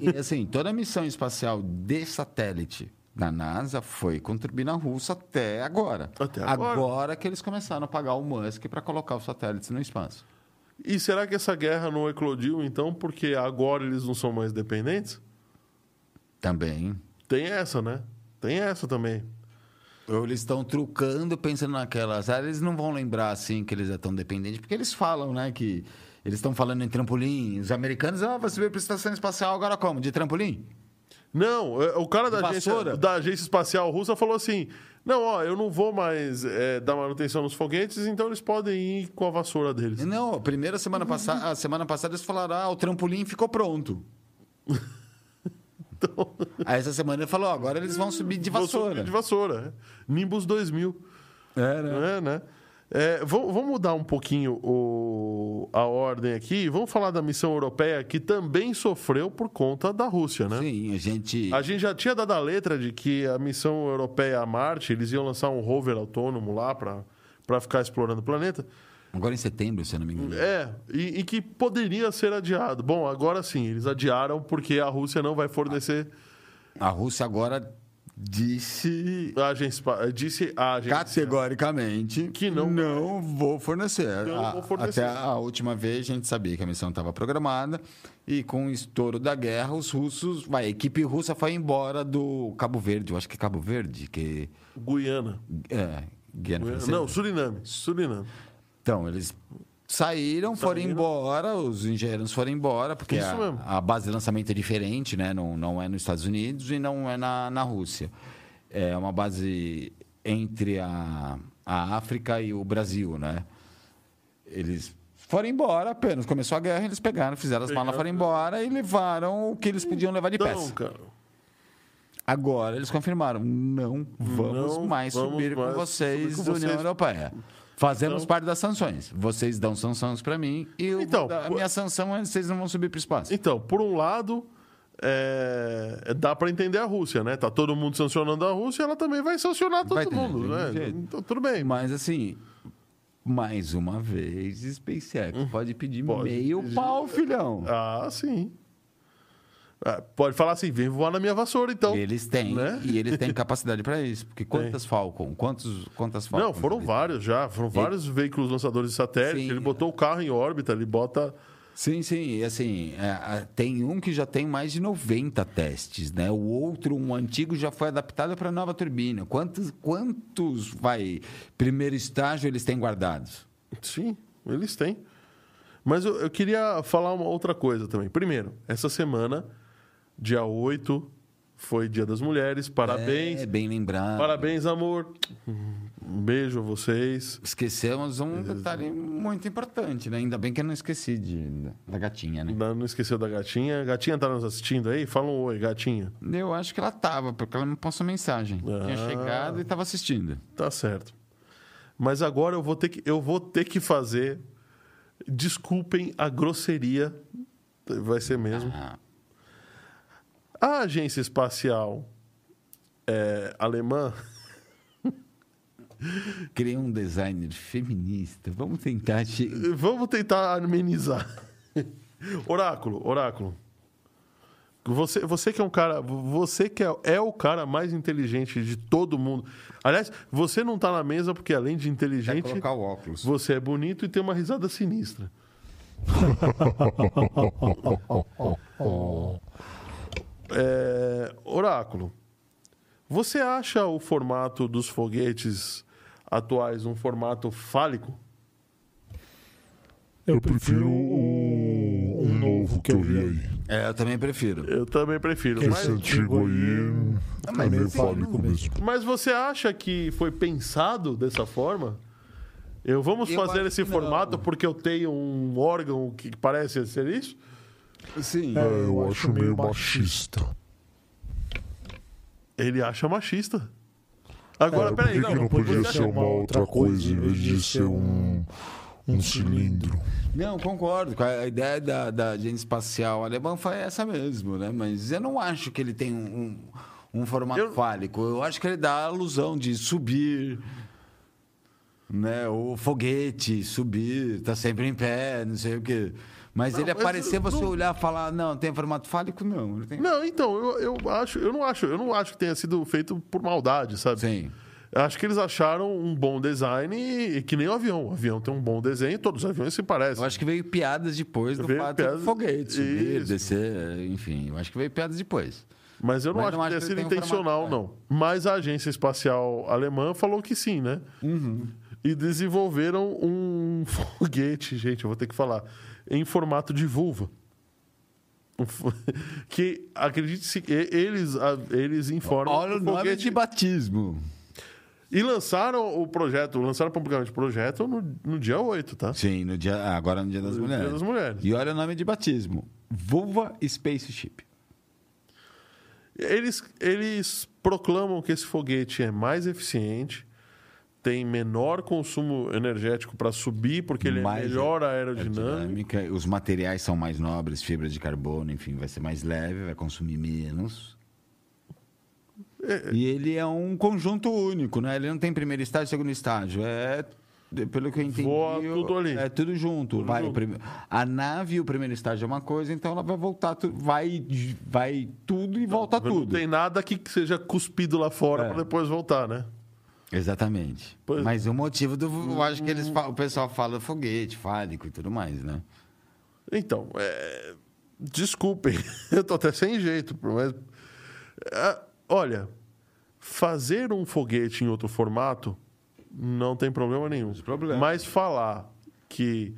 E assim, toda a missão espacial de satélite da NASA foi com turbina russa até agora. Até agora. Agora que eles começaram a pagar o Musk para colocar os satélites no espaço. E será que essa guerra não eclodiu, então, porque agora eles não são mais dependentes? Também. Tem essa, né? Tem essa também. Ou eles estão trucando, pensando naquelas. Ah, eles não vão lembrar assim que eles já estão dependentes, porque eles falam, né? Que eles estão falando em trampolim. Os americanos, ah, você veio para a estação espacial agora como? De trampolim? Não, é, o cara da agência, da agência espacial russa falou assim: não, ó, eu não vou mais é, dar manutenção nos foguetes, então eles podem ir com a vassoura deles. Não, a primeira semana passada, a semana passada eles falaram: ah, o trampolim ficou pronto. então... Aí essa semana ele falou: agora eles vão subir de vassoura. Subir de vassoura. É. Nimbus 2000. É, né? É, né? É, vamos mudar um pouquinho o, a ordem aqui. Vamos falar da missão europeia que também sofreu por conta da Rússia, né? Sim, a gente. A gente já tinha dado a letra de que a missão europeia a Marte, eles iam lançar um rover autônomo lá para ficar explorando o planeta. Agora em setembro, se eu não me engano. É, e, e, que poderia ser adiado. Bom, agora sim, eles adiaram porque a Rússia não vai fornecer. A Rússia agora disse a agência, disse a agência categoricamente que não, não vou fornecer. Não vou fornecer. Até a última vez a gente sabia que a missão estava programada e com o estouro da guerra os russos, vai, a equipe russa foi embora do Cabo Verde, eu acho que é Cabo Verde, que Guiana. É, Guiana, Guiana. Não, Suriname, Suriname. Então, eles Saíram, foram embora, os engenheiros foram embora, porque a, a, base de lançamento é diferente, né? Não, não é nos Estados Unidos e não é na, na Rússia. É uma base entre a, a África e o Brasil, né? Eles foram embora apenas. Começou a guerra, eles pegaram, fizeram as malas, foram embora e levaram o que eles podiam levar de peça. Cara. Agora eles confirmaram: não vamos não mais vamos subir mais com vocês da União Europeia. Fazemos então, parte das sanções. Vocês dão sanções para mim e eu então, a minha sanção é vocês não vão subir para o espaço. Então, por um lado, é, dá para entender a Rússia, né? Tá todo mundo sancionando a Rússia, ela também vai sancionar todo vai mundo, né? Então, tudo bem. Mas assim, mais uma vez, SpaceX hum, pode pedir pode meio pau, filhão. Ah, sim. É, pode falar assim, vem voar na minha vassoura, então. Eles têm, né? e eles têm capacidade para isso. Porque quantas Tem. Falcon? Quantos, quantas Falcon? Não, foram vários já. Foram vários veículos lançadores de satélite. Sim. Ele botou o carro em órbita, ele bota... Sim, sim. E assim, é, tem um que já tem mais de 90 testes, né? O outro, um antigo, já foi adaptado para nova turbina. Quantos, quantos, vai, primeiro estágio eles têm guardados? Sim, eles têm. Mas eu, eu queria falar uma outra coisa também. Primeiro, essa semana Dia 8 foi Dia das Mulheres. Parabéns. É, bem lembrado. Parabéns, amor. Um beijo a vocês. Esquecemos um detalhe muito importante, né? Ainda bem que eu não esqueci de, da gatinha, né? Não, não esqueceu da gatinha. Gatinha tá nos assistindo aí? Fala um oi, gatinha. Eu acho que ela tava, porque ela me passou mensagem. Ah, Tinha chegado e tava assistindo. Tá certo. Mas agora eu vou ter que, eu vou ter que fazer. Desculpem a grosseria. Vai ser mesmo. Ah. A agência espacial é, alemã. Criei um designer feminista. Vamos tentar. Vamos tentar amenizar. Oráculo, oráculo. Você, você que é um cara, você que é, é, o cara mais inteligente de todo mundo. Aliás, você não está na mesa porque além de inteligente, colocar o óculos. você é bonito e tem uma risada sinistra. É, oráculo, você acha o formato dos foguetes atuais um formato fálico? Eu prefiro o, um novo que eu vi aí. É, eu também prefiro. Eu também prefiro. Esse Mas, antigo aí mas é meio esse fálico mesmo. mas você acha que foi pensado dessa forma? Eu vamos Eu fazer esse que não. formato porque eu tenho um órgão que parece ser isso? Sim. É, eu acho meio machista. Ele acha machista. Agora, É, peraí, por que, que não podia ser uma outra coisa em vez de ser um, um cilindro? Não, concordo. A ideia da, da agência espacial alemã foi essa mesmo, né? Mas eu não acho que ele tem um, um, um formato Eu- fálico. Eu acho que ele dá a alusão de subir, né? O foguete, subir, tá sempre em pé, não sei o quê. Mas Não, ele mas aparecer, você não- olhar e falar, não, tem formato fálico? Não. Ele tem... Não, então, eu, eu acho, eu não acho, eu não acho que tenha sido feito por maldade, sabe? Sim. Acho que eles acharam um bom design e, e que nem o avião. O avião tem um bom desenho, todos os aviões se parecem. Eu acho que veio piadas depois do Veio fato piadas- do foguete subir, descer, enfim. Eu acho que veio piadas depois. Mas eu não Mas acho não que tenha sido um intencional, formato, não. Mas a agência espacial alemã falou que sim, né? E desenvolveram um foguete, gente, eu vou ter que falar, em formato de vulva. Que, acredite-se, eles, eles informam. Olha o nome de batismo. E lançaram o projeto, lançaram publicamente o projeto no, no dia 8, tá? Sim, no dia, ah, agora no Dia das No Mulheres. Dia das Mulheres. E olha o nome de batismo: Vulva Spaceship. Eles, eles proclamam que esse foguete é mais eficiente, tem menor consumo energético para subir, porque ele Mais é melhor aerodinâmico. Aerodinâmica, Os materiais são mais nobres, fibra de carbono, enfim, vai ser mais leve, vai consumir menos. E ele é um conjunto único, né? Ele não tem primeiro estágio segundo estágio. É, pelo que eu entendi, Voa tudo ali. é tudo junto. Tudo vai, junto. A nave, o primeiro estágio é uma coisa, então ela vai voltar, tu- vai, vai tudo e volta Não tudo. tem nada que seja cuspido lá fora É. para depois voltar, né? Exatamente. Pois- Mas o motivo do. Eu acho que eles, fa- o pessoal fala foguete, fálico e tudo mais, né? Então, é, desculpem, eu tô até sem jeito, mas é, olha, fazer um foguete em outro formato não tem problema nenhum. problema. Mas falar que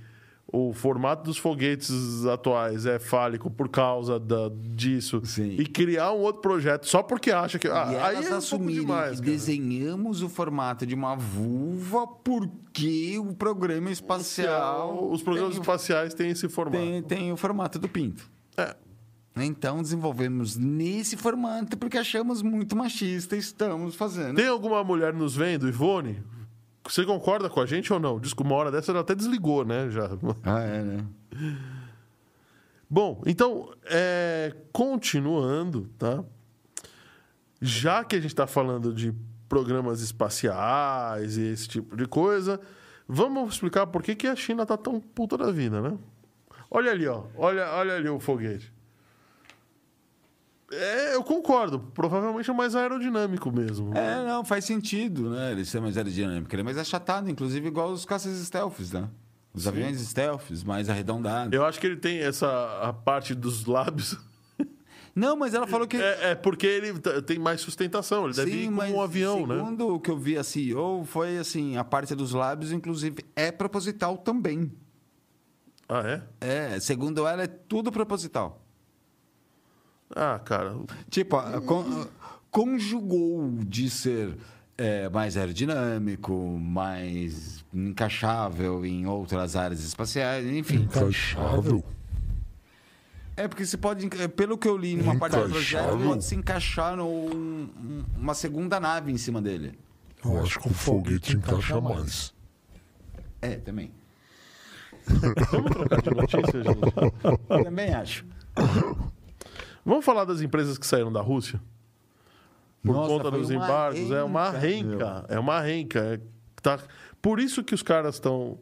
o formato dos foguetes atuais é fálico por causa da, disso Sim. e criar um outro projeto só porque acha que ah, e aí elas é um pouco assumirem demais, que cara. desenhamos o formato de uma vulva porque o programa espacial. os programas tem, espaciais têm esse formato. tem, tem o formato do pinto. É. Então desenvolvemos nesse formato porque achamos muito machista e estamos fazendo. Tem alguma mulher nos vendo, Ivone? Você concorda com a gente ou não? Desculpa, uma hora dessa ela até desligou, né? Já. Ah, é, né? Bom, então, é, continuando, tá? Já que a gente está falando de programas espaciais e esse tipo de coisa, vamos explicar por que, que a China tá tão puta da vida, né? Olha ali, ó. Olha, olha ali o foguete. É, eu concordo. Provavelmente é mais aerodinâmico mesmo. É, não, faz sentido, né? Ele ser mais aerodinâmico. Ele é mais achatado, inclusive igual os caças stealths, né? Os aviões stealths, mais arredondados. Eu acho que ele tem essa a parte dos lábios. Não, mas ela falou que. É, é porque ele tem mais sustentação. Ele deve ir como um avião, né? segundo o que eu vi a CEO, foi assim, a parte dos lábios, inclusive, é proposital também. Ah, é? É, segundo ela, é tudo proposital. Ah, cara. Tipo, con- conjugou de ser é, mais aerodinâmico, mais encaixável em outras áreas espaciais, enfim. Encaixável. É porque você pode, pelo que eu li numa parte do projeto, pode se encaixar num- uma segunda nave em cima dele. Eu acho que o foguete encaixa mais. É, também. Vamos trocar de notícia, gente? Também acho. Vamos falar das empresas que saíram da Rússia? Por Nossa, conta dos embargos? é uma renca, renca. É uma renca. É, tá... Por isso que os caras estão.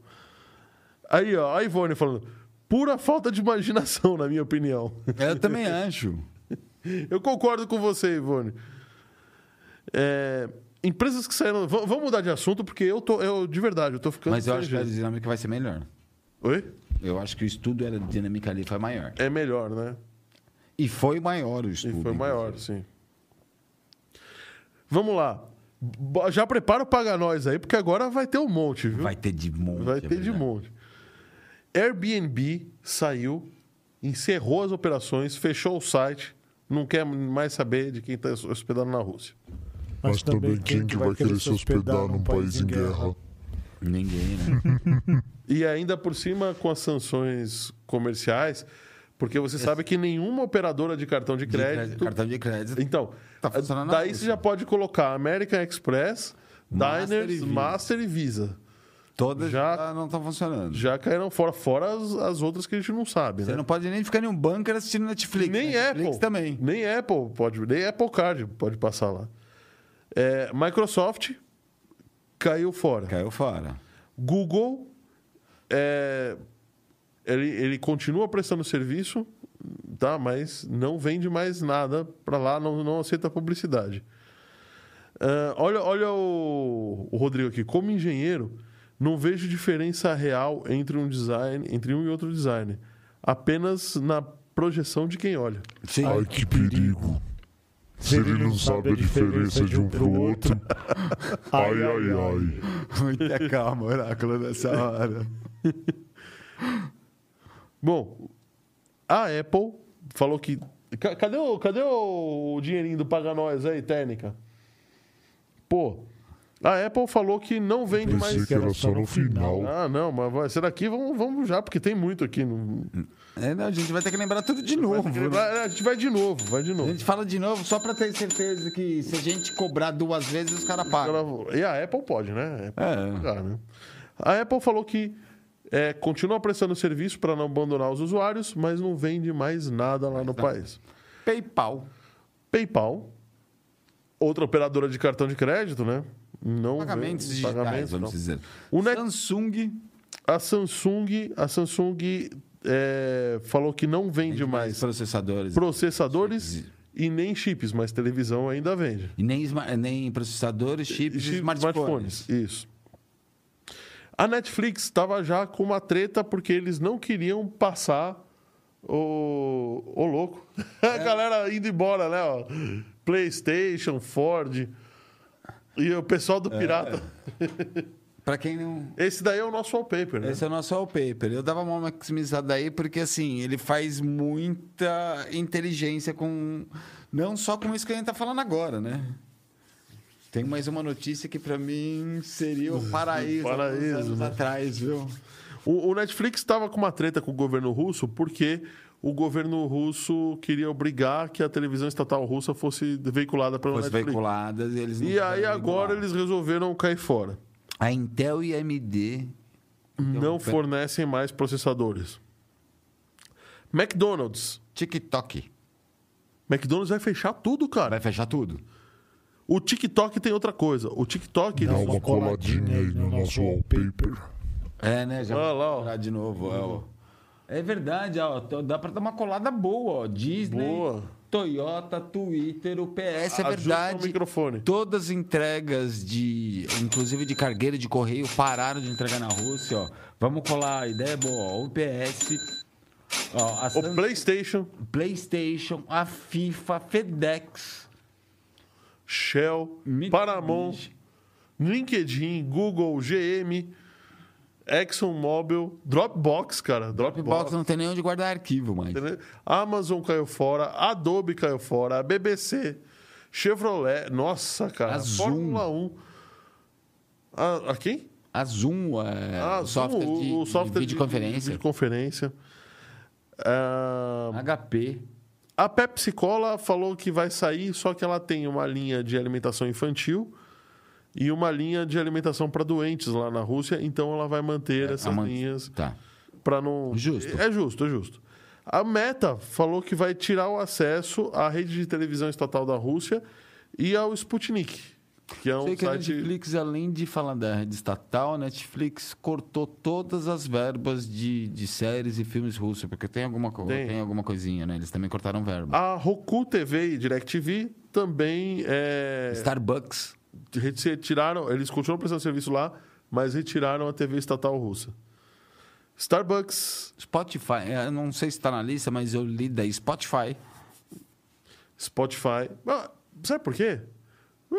Aí, ó, a Ivone falando. Pura falta de imaginação, na minha opinião. Eu também acho. Eu concordo com você, Ivone. É, empresas que saíram. Vamos mudar de assunto, porque eu tô. Eu, de verdade, eu tô ficando. Mas eu acho que a jeito. dinâmica vai ser melhor. Oi? Eu acho que o estudo aerodinâmica ali foi maior. É melhor, né? E foi maior o E estudo. foi inclusive. maior, sim. Vamos lá. Já prepara o Paga Nós aí, porque agora vai ter um monte, viu? Vai ter de monte. Vai é ter de monte. Airbnb saiu encerrou as operações, fechou o site, não quer mais saber de quem está hospedado na Rússia. Mas também quem que vai querer se hospedar num país em guerra? Ninguém, né? E ainda por cima com as sanções comerciais, porque você sabe que nenhuma operadora de cartão de De crédito. Cartão de crédito. Então, Tá funcionando na daí você já pode colocar American Express, Master Diners, e Visa. Master e Visa. Todas já- já, não estão funcionando. Já caíram fora, fora as, as outras que a gente não sabe, Você né? não pode nem ficar em um bunker assistindo Netflix. Nem Netflix Apple. também. Nem Apple pode, nem Apple Card pode passar lá. É, Microsoft caiu fora. Caiu fora. Google é, ele, ele continua prestando serviço, tá? Mas não vende mais nada para lá, não, não aceita publicidade. Ah, olha, olha o, o Rodrigo aqui. Como engenheiro, não vejo diferença real entre um design, entre um e outro design. Apenas na projeção de quem olha. Sim. Ai, que perigo. Se ele não sabe a diferença de um pro outro. Ai, ai, ai. Muita calma, oráculo, nessa hora. Bom, a Apple falou que. Ca- Cadê o, cadê o dinheirinho do Paga Nós aí, técnica? Pô, a Apple falou que não vende Pensei mais. que era só no final. Ah, não, mas vai, será que vamos, vamos já, porque tem muito aqui. Não... É, não, a gente vai ter que lembrar tudo de novo. né? Vai- A gente vai de novo, vai de A novo. gente fala de novo só pra ter certeza que se a gente cobrar duas vezes, os caras pagam. E a Apple pode, né? A Apple É. pode pagar, né? A Apple falou que é, continua prestando serviço para não abandonar os usuários, mas não vende mais nada lá no país. PayPal. PayPal, outra operadora de cartão de crédito, né? Não Pagamentos vende- digitais, pagamentos, vamos não. dizer. O Net- Samsung A Samsung, a Samsung é, falou que não vende vende mais processadores. processadores Chips. e nem chips, mas televisão ainda vende. E nem, nem processadores, chips e Chip- smartphones. Isso. A Netflix estava já com uma treta porque eles não queriam passar o, o louco. É. A galera indo embora, né? ó. PlayStation, Ford. E o pessoal É. do Pirata. Pra quem não... Esse daí é o nosso wallpaper, né? Esse é o nosso wallpaper. Eu dava uma maximizada aí porque, assim, ele faz muita inteligência com... Não só com isso que a gente tá falando agora, né? Tem mais uma notícia que pra mim seria o paraíso, Paraíso, anos né? atrás, viu? O, o Netflix estava com uma treta com o governo russo porque o governo russo queria obrigar que a televisão estatal russa fosse veiculada pela Fosse Netflix. veiculadas e eles não E aí agora eles resolveram cair fora. A Intel e a AMD não pera- fornecem mais processadores. McDonald's. TikTok McDonald's vai fechar tudo, cara. vai fechar tudo. O TikTok tem outra coisa. O TikTok. Dá uma coladinha aí no nosso wallpaper. É, né? Já Olha vou lá, de novo. É, ó. É verdade, ó. Dá pra dar uma colada boa, ó. Disney, Boa. Toyota, Twitter, o PS, é verdade. o microfone. Todas as entregas de, inclusive de cargueira de correio, pararam de entregar na Rússia, ó. Vamos colar, a ideia é boa, ó. O PS, ó, a O PlayStation, PlayStation, a FIFA, FedEx, Shell, Mitsubishi. Paramount, LinkedIn, Google, GM, ExxonMobil, Dropbox, cara. Dropbox Dropbox. não tem nem onde guardar arquivo mais. Amazon caiu fora, Adobe caiu fora, a BBC, Chevrolet, nossa, cara, A Zoom. Fórmula 1. A, a quem? A Zoom, é, Ah, o software Zoom, de, o software de videoconferência. De, videoconferência. Ah, HP. A Pepsi Cola falou que vai sair, só que ela tem uma linha de alimentação infantil e uma linha de alimentação para doentes lá na Rússia, então ela vai manter essas a man- linhas Tá. para não. Justo. É justo, é justo. A Meta falou que vai tirar o acesso à rede de televisão estatal da Rússia e ao Sputnik, que é um Sei que a site. Netflix, além de falar da rede estatal, a Netflix cortou todas as verbas de, de séries e filmes russos, porque tem alguma, co- Tem. tem. alguma coisinha, né? Eles também cortaram verba. A Roku TV e DirecTV também é, Starbucks. retiraram, eles continuam prestando serviço lá, mas retiraram a TV estatal russa. Starbucks, Spotify, eu não sei se está na lista, mas eu li da Spotify. Spotify. Ah, sabe por quê?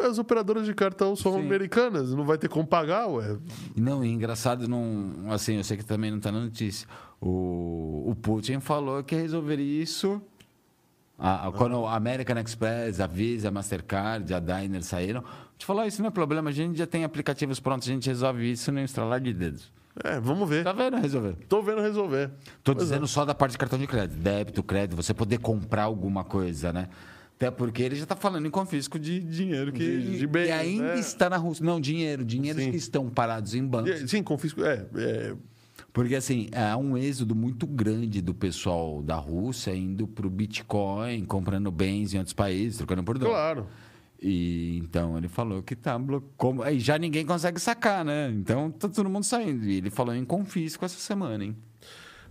As operadoras de cartão são Sim. americanas, não vai ter como pagar, ué. Não, e engraçado, não, assim, eu sei que também não está na notícia. O, o Putin falou que resolveria isso. A, a- quando a American Express, a Visa, a Mastercard, a Diner saíram, te falar isso não é problema, a gente já tem aplicativos prontos, a gente resolve isso no estralar de dedos. É, vamos ver. Tá vendo resolver? Tô vendo resolver. Tô Pois é. dizendo só da parte de cartão de crédito, débito, crédito, você poder comprar alguma coisa, né? Até porque ele já está falando em confisco de dinheiro que, De- de bens, que ainda né? está na Rússia. Não, dinheiro, dinheiros Sim. que estão parados em bancos. E- Sim, confisco. É, é, Porque, assim, há um êxodo muito grande do pessoal da Rússia indo para o Bitcoin, comprando bens em outros países, trocando por dólar. claro. E então ele falou que tá bloqueado. Aí já ninguém consegue sacar, né? Então tá todo mundo saindo. E ele falou em confisco essa semana, hein?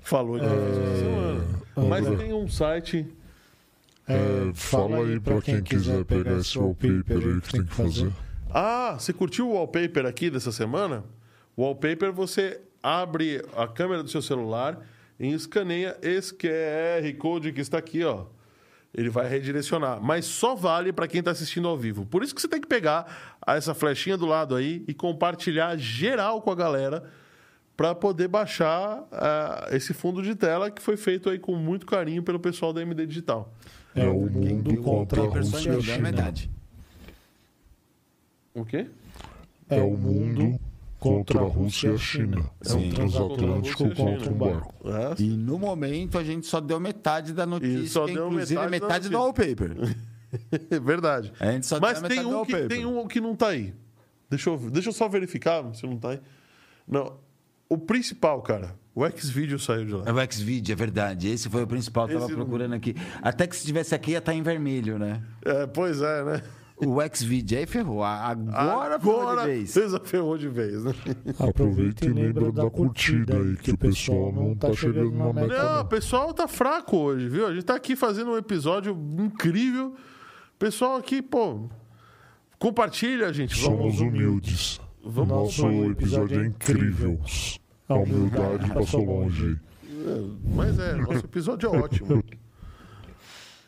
Falou que confisco essa semana. Mas tem um site. É, fala aí pra quem quiser pegar esse wallpaper aí que tem que fazer. Ah, você curtiu o wallpaper aqui dessa semana? O wallpaper você abre a câmera do seu celular e escaneia esse QR Code que está aqui, ó. Ele vai redirecionar, mas só vale para quem está assistindo ao vivo. Por isso que você tem que pegar essa flechinha do lado aí e compartilhar geral com a galera para poder baixar ah, esse fundo de tela que foi feito aí com muito carinho pelo pessoal da MD Digital. É o mundo contra a Rússia e a é China. metade. O quê? É o mundo contra a Rússia e a China. É um transatlântico Contra e um barco. É, E no momento a gente só deu metade da notícia, só que deu inclusive é metade metade do wallpaper. É verdade. A gente só Mas deu tem metade do um, que, tem um que não tá aí. Deixa eu, deixa eu só verificar se não tá aí. Não. O principal, cara, o Xvideo saiu de lá. É o Xvideo, é verdade. Esse foi o principal, eu tava procurando aqui. Até que se tivesse aqui ia estar em vermelho, né? É, pois é, né? O Xvideo aí ferrou. A- Agora, ferrou de Agora vez. fez a ferrou de vez, né? Aproveita e lembra da curtida aí, que o pessoal não tá chegando na meta. Não, o pessoal tá fraco hoje, viu? A gente tá aqui fazendo um episódio incrível. Pessoal aqui, pô, compartilha, gente. Somos humildes. Vamos- Nosso episódio é incrível. A humildade passou longe. Mas é, nosso episódio é ótimo.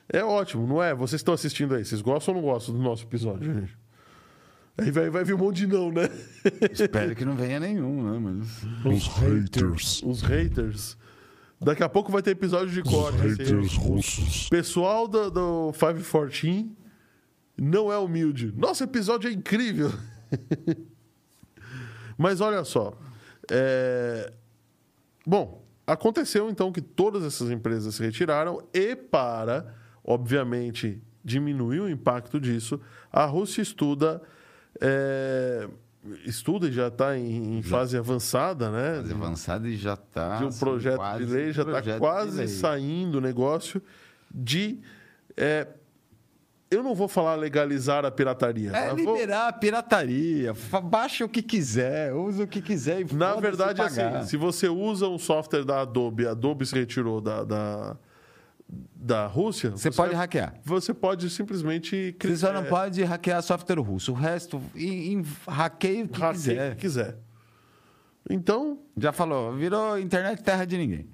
É ótimo, não é? Vocês estão assistindo aí, vocês gostam ou não gostam do nosso episódio, gente? Aí vai, vai vir um monte de não, né? Espero que não venha nenhum, né? Mas... Os haters. Os haters. Daqui a pouco vai ter episódio de Os corte. assim. haters russos. Pessoal do, do 514 não é humilde. Nosso episódio é incrível. Mas olha só. É, Bom, aconteceu então que todas essas empresas se retiraram e para, obviamente, diminuir o impacto disso, a Rússia estuda. é, Estuda e já está em, em fase avançada, né? Fase avançada e já tá. de um assim, projeto de lei, já está quase saindo o negócio de. é, eu não vou falar legalizar a pirataria. É mas vou- liberar a pirataria. Baixa o que quiser, usa o que quiser e na verdade, pagar. assim, se você usa um software da Adobe, a Adobe se retirou da, da, da Rússia. Você pode hackear. Você pode simplesmente. Você só não é, pode hackear software russo. O resto, em, hackeia o que hackear quiser. o que quiser. Então, Já falou, virou internet terra de ninguém.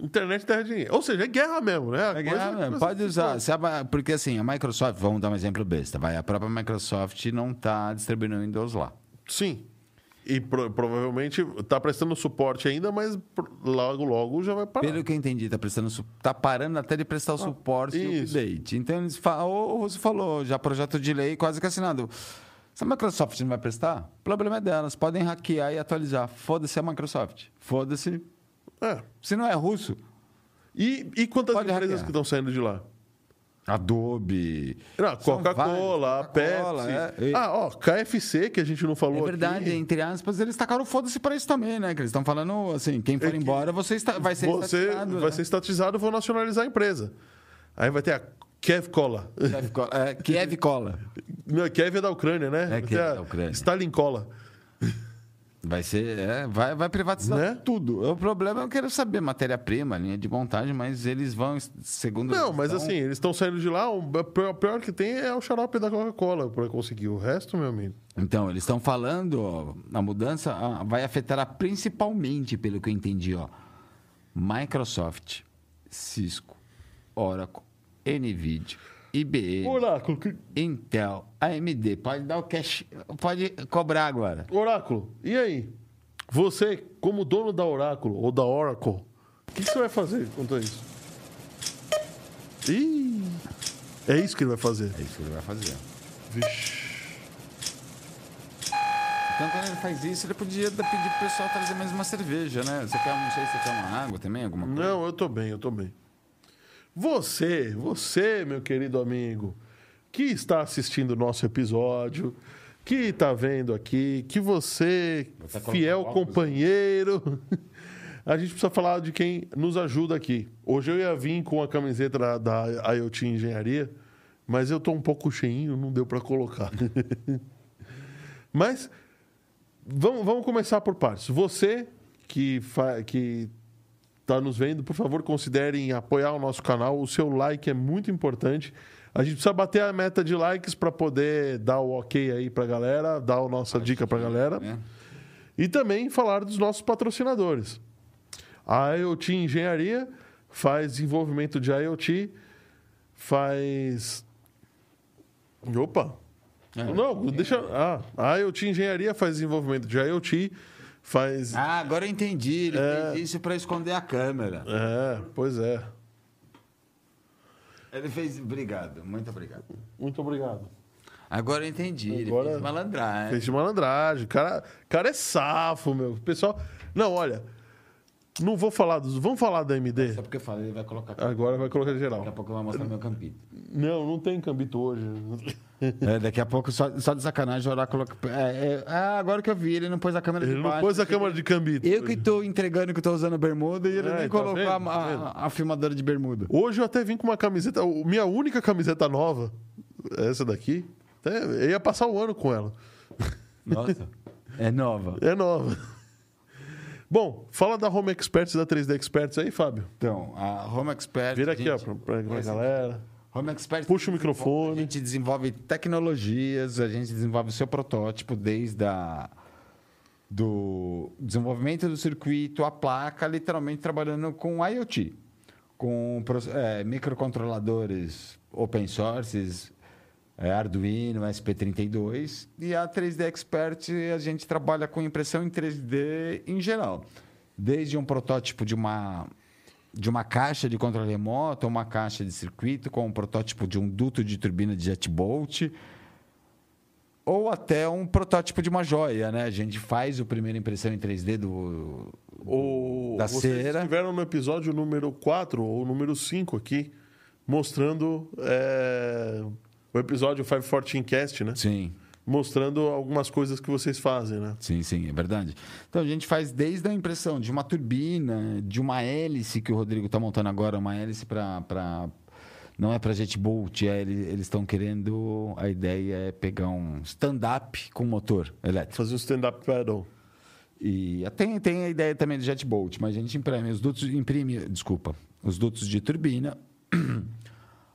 Internet terra dinheiro. Ou seja, é guerra mesmo, né? A É guerra mesmo, Pode usar. A- porque assim, a Microsoft, vamos dar um exemplo besta, vai, a própria Microsoft não está distribuindo o Windows lá. Sim. E pro- provavelmente está prestando suporte ainda, mas logo, logo já vai parar. Pelo que eu entendi, tá prestando tá parando até de prestar o suporte e o Ah, isso. update. Então eles falam, o Russo falou, já projeto de lei quase que assinado. Se a Microsoft não vai prestar, o problema é delas. Podem hackear e atualizar. Foda-se a Microsoft. Foda-se. É. Se não é russo, E, e quantas Pode empresas hackear. que estão saindo de lá? Adobe. Coca-Cola, a vários. Coca-Cola, Pepsi. é. Ah, ó, KFC, que a gente não falou É verdade, aqui. entre aspas, eles tacaram foda-se pra isso também, né? Que eles estão falando assim, quem for É que embora, você está, vai ser Você estatizado, vai né? ser estatizado, vou nacionalizar a empresa. Aí vai ter a Kev Cola. Kiev Cola. É, Kiev Cola. Não, Kiev é da Ucrânia, né? Kiev ter a da Ucrânia. Stalin Cola. Vai ser, é, vai, vai privatizar Né? tudo. O problema é eu quero saber matéria-prima, linha de montagem, mas eles vão, segundo Não, mas estão- assim, eles estão saindo de lá, o pior, pior que tem é o xarope da Coca-Cola para conseguir. O resto, meu amigo. Então, eles estão falando, ó, a mudança vai afetar principalmente, pelo que eu entendi, ó, Microsoft, Cisco, Oracle, Nvidia, IBM, Oráculo, que- Intel, AMD. Pode dar o cash, pode cobrar agora. Oráculo, e aí? Você, como dono da Oráculo ou da Oracle, o que, que você vai fazer quanto a isso? Ih, é isso que ele vai fazer. É isso que ele vai fazer. Vixe. Então, quando ele faz isso, ele podia pedir pro pessoal trazer mais uma cerveja, né? Você quer, não sei se você quer uma água também, alguma coisa? Não, eu tô bem, eu tô bem. Você, você, meu querido amigo, que está assistindo o nosso episódio, que está vendo aqui, que você, colocar fiel óculos. companheiro, a gente precisa falar de quem nos ajuda aqui. Hoje eu ia vir com a camiseta da, da IoT Engenharia, mas eu tô um pouco cheinho, não deu para colocar. mas vamos, vamos começar por partes. Você que, fa que está nos vendo, por favor, considerem apoiar o nosso canal. O seu like é muito importante. A gente precisa bater a meta de likes para poder dar o ok aí para a galera, dar a nossa dica para a galera. Né? E também falar dos nossos patrocinadores. A IoT Engenharia faz desenvolvimento de IoT, faz. Opa! É. Não, deixa. Ah, a IoT Engenharia faz desenvolvimento de IoT, faz. Ah, agora eu entendi. Ele É. fez isso para esconder a câmera. É, pois é. Ele fez. Obrigado, muito obrigado. Muito obrigado. Agora eu entendi. Ele Agora- fez malandragem. Fez de malandragem. O cara, cara é safo, meu. Pessoal. Não, olha. Não vou falar dos. Vamos falar da MD? Só porque eu falei, ele vai colocar. Agora vai colocar geral. Daqui a pouco eu vou mostrar meu campito. Não, não tem cambito hoje. É, daqui a pouco, só, só de sacanagem, o oráculo. É, é, ah, agora que eu vi, ele não pôs a câmera Ele de não baixo. pôs a câmera de cambito. Eu que tô entregando que tô usando bermuda e ele É, nem tá colocou vendo? a, Tá vendo? a, a filmadora de bermuda. Hoje eu até vim com uma camiseta. Minha única camiseta nova. Essa daqui. Até, eu ia passar o ano com ela. Nossa. É nova. É nova. Bom, fala da Home Experts e da 3D Experts aí, Fábio. Então, a Home Expert. Vira aqui, gente, ó, pra, pra esse- galera. Home Expert. Puxa o A microfone. gente desenvolve tecnologias, a gente desenvolve o seu protótipo desde a, do desenvolvimento do circuito, a placa, literalmente trabalhando com IoT, com é, microcontroladores open sources, é, Arduino, SP32 e a 3D Expert a gente trabalha com impressão em 3D em geral, desde um protótipo de uma de uma caixa de controle remoto, uma caixa de circuito com um protótipo de um duto de turbina de jet bolt, ou até um protótipo de uma joia, né? A gente faz o primeira impressão em 3D do O, Da vocês cera. estiveram no episódio número 4 ou número 5 aqui, mostrando é, o episódio 514 Cast, né? Sim. Mostrando algumas coisas que vocês fazem, né? Sim, sim, é verdade. Então a gente faz desde a impressão de uma turbina, de uma hélice que o Rodrigo está montando agora, uma hélice para. Não é para jet bolt, é, ele- eles estão querendo. A ideia é pegar um stand-up com motor elétrico. Fazer um stand-up paddle. E tem, tem a ideia também do jet bolt, mas a gente imprime os dutos, imprime, desculpa, os dutos de turbina,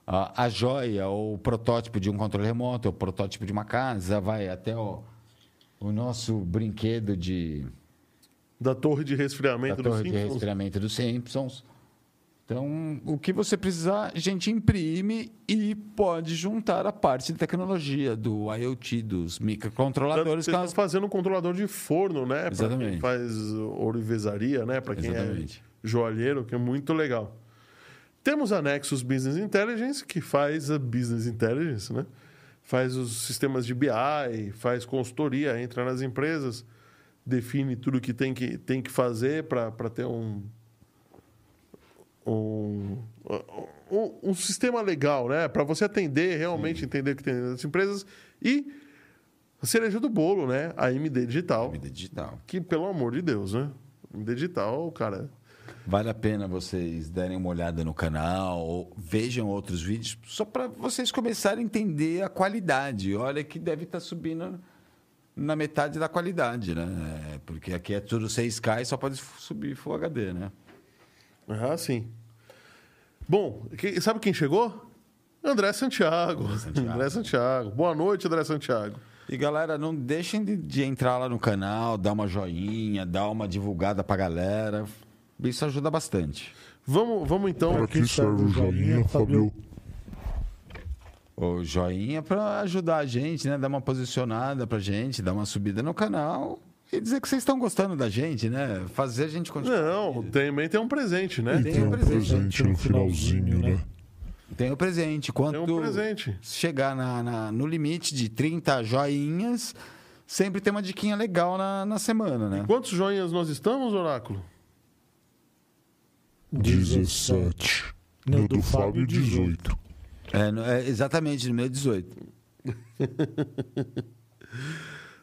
a, a joia, ou o protótipo de um controle remoto, ou o protótipo de uma casa, vai até o, o nosso brinquedo de Da torre de da resfriamento do torre de resfriamento dos Simpsons. Então, o que você precisar, a gente imprime e pode juntar a parte de tecnologia do IoT, dos microcontroladores. Estão as- fazendo um controlador de forno, né? Exatamente. quem faz ourivesaria, né? Para quem Exatamente. é joalheiro, que é muito legal. Temos a Nexus Business Intelligence, que faz a Business Intelligence, né? Faz os sistemas de BI, faz consultoria, entra nas empresas, define tudo que tem que, tem que fazer para ter um, um, um, um sistema legal, né? Para você atender, realmente entender o que tem nas empresas. E a cereja do bolo, né? A MD Digital. Mídia digital. Que, pelo amor de Deus, né? MD Digital, cara. Vale a pena vocês darem uma olhada no canal, ou vejam outros vídeos, só para vocês começarem a entender a qualidade. Olha que deve estar subindo na metade da qualidade, né? É, Porque aqui é tudo 6K e só pode subir Full HD, né? Ah, sim. Bom, sabe quem chegou? André Santiago. Santiago. André Santiago. Boa noite, André Santiago. E galera, não deixem de, de entrar lá no canal, dar uma joinha, dar uma divulgada pra galera. Isso ajuda bastante. Vamos, vamos então. Para que serve o joinha, Fábio? o joinha para ajudar a gente, né? Dar uma posicionada pra gente, dar uma subida no canal e dizer que vocês estão gostando da gente, né? Fazer a gente continuar. Não, também tem um presente, né? E Tem tem um um presente. presente no finalzinho, né? Tem o presente. Quanto Tem um presente. chegar na, na- no limite de 30 joinhas, sempre tem uma diquinha legal na, na semana, né? Quantos joinhas nós estamos, Oráculo? 17. No do Fábio, 18. É, no- é, exatamente, no meu 18.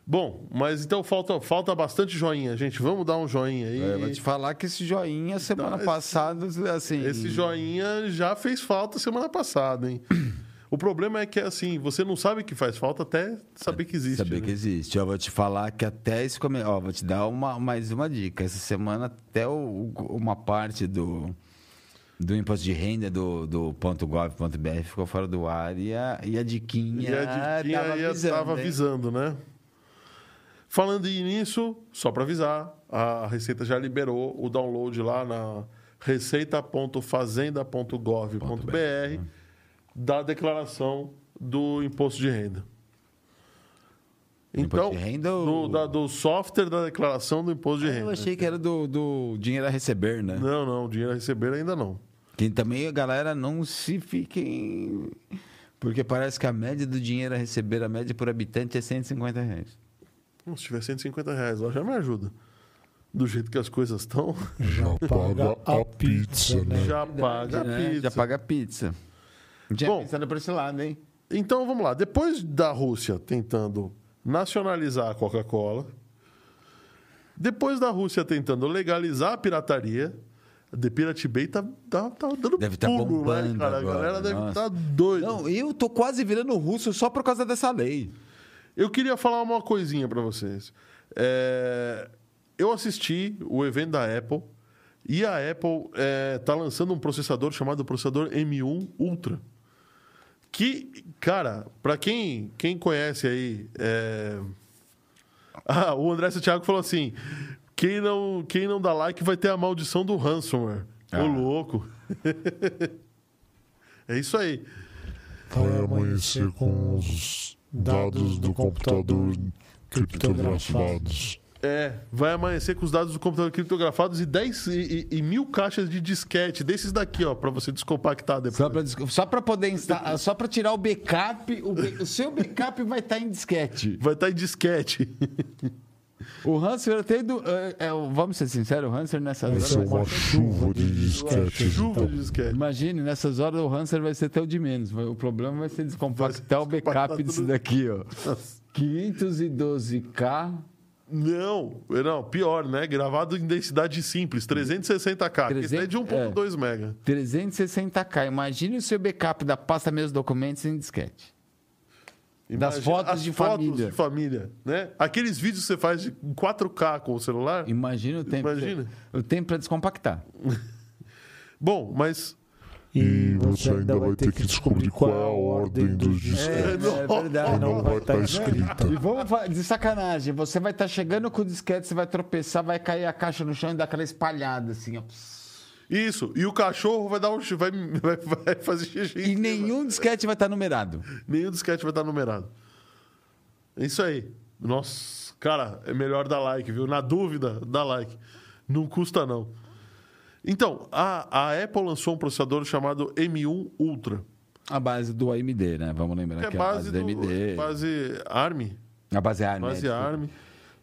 Bom, mas então falta, falta bastante joinha, gente. Vamos dar um joinha aí. É, vou te falar que esse joinha, semana esse- passada, assim... Esse joinha já fez falta semana passada, hein? O problema é que, assim, você não sabe que faz falta até saber que existe. Saber né? que existe. Eu vou te falar que até esse come... Ó, vou te dar uma, mais uma dica. Essa semana até o- uma parte do, do imposto de renda do, do ponto .gov.br ficou fora do ar e a, e a diquinha E a diquinha tava aí avisando, né? Falando nisso, só para avisar, a Receita já liberou o download lá na receita.fazenda.gov.br da declaração do imposto de renda. Imposto Então, de renda do, ou- da- do software da declaração do imposto de renda. Eu achei que era do, do dinheiro a receber, né? Não, não, dinheiro a receber ainda não. Que também a galera não se fiquem... Porque parece que a média do dinheiro a receber, a média por habitante é 150 reais. Se tiver 150 reais lá, já me ajuda. Do jeito que as coisas estão, Já paga a pizza, né? já paga a né? pizza. Já paga a pizza. Tinha Bom. pensado por esse lado, hein? Então vamos lá. Depois da Rússia tentando nacionalizar a Coca-Cola, depois da Rússia tentando legalizar a pirataria, a The Pirate Bay tá, tá, tá dando Deve tá pulo, né, bombando cara? agora, a galera deve estar doida. Não, eu tô quase virando russo só por causa dessa lei. Eu queria falar uma coisinha para vocês. É, Eu assisti o evento da Apple e a Apple está lançando um processador chamado processador M1 Ultra. Que, cara, para quem, quem conhece aí. é, Ah, o André Santiago falou assim: quem não, quem não dá like vai ter a maldição do ransomware. Ô, Ah. louco. é isso aí. Vai amanhecer com os dados do computador criptografados. É, vai amanhecer com os dados do computador criptografados e 10 e, e- e mil caixas de disquete, desses daqui, ó, para você descompactar depois. Só pra, dis- só pra poder instalar, só pra tirar o backup, o, be- o seu backup vai estar em disquete. Vai estar em disquete. O Hanser tem do. é, é, vamos ser sinceros, o Hanser nessas Vai ser horas. uma chuva de disquetes. Chuva então. de disquete. Imagine, nessas horas o Hanser vai ser até o de menos. vai- O problema vai ser descompactar o backup disso daqui, ó. 512K. Não, não, pior, né? Gravado em densidade simples, 360k. Esse é de 1.2 mega. 360K. Imagine o seu backup da pasta Meus Documentos em disquete. Das Imagina fotos as de fotos família. de família, né? Aqueles vídeos que você faz de 4K com o celular. Imagina o tempo. Imagina. O tempo para descompactar. Bom, mas E você ainda vai ter que descobrir qual é a ordem dos disquetes. é verdade. Que não vai estar escrita. E vamos de sacanagem, você vai estar chegando com o disquete, você vai tropeçar, vai cair a caixa no chão e dar aquela espalhada assim, ó. isso. E o cachorro vai dar um. Vai, vai, vai fazer xixi. E nenhum disquete vai estar numerado. Nenhum disquete vai estar numerado. É isso aí. Nossa, cara, é melhor dar like, viu? Na dúvida, dá like. Não custa, não. Então, a, a Apple lançou um processador chamado M1 Ultra. A base do AMD, né? Vamos lembrar Que é que é a base, base do, do AMD. base ARM. A base ARM. Base é, ARM.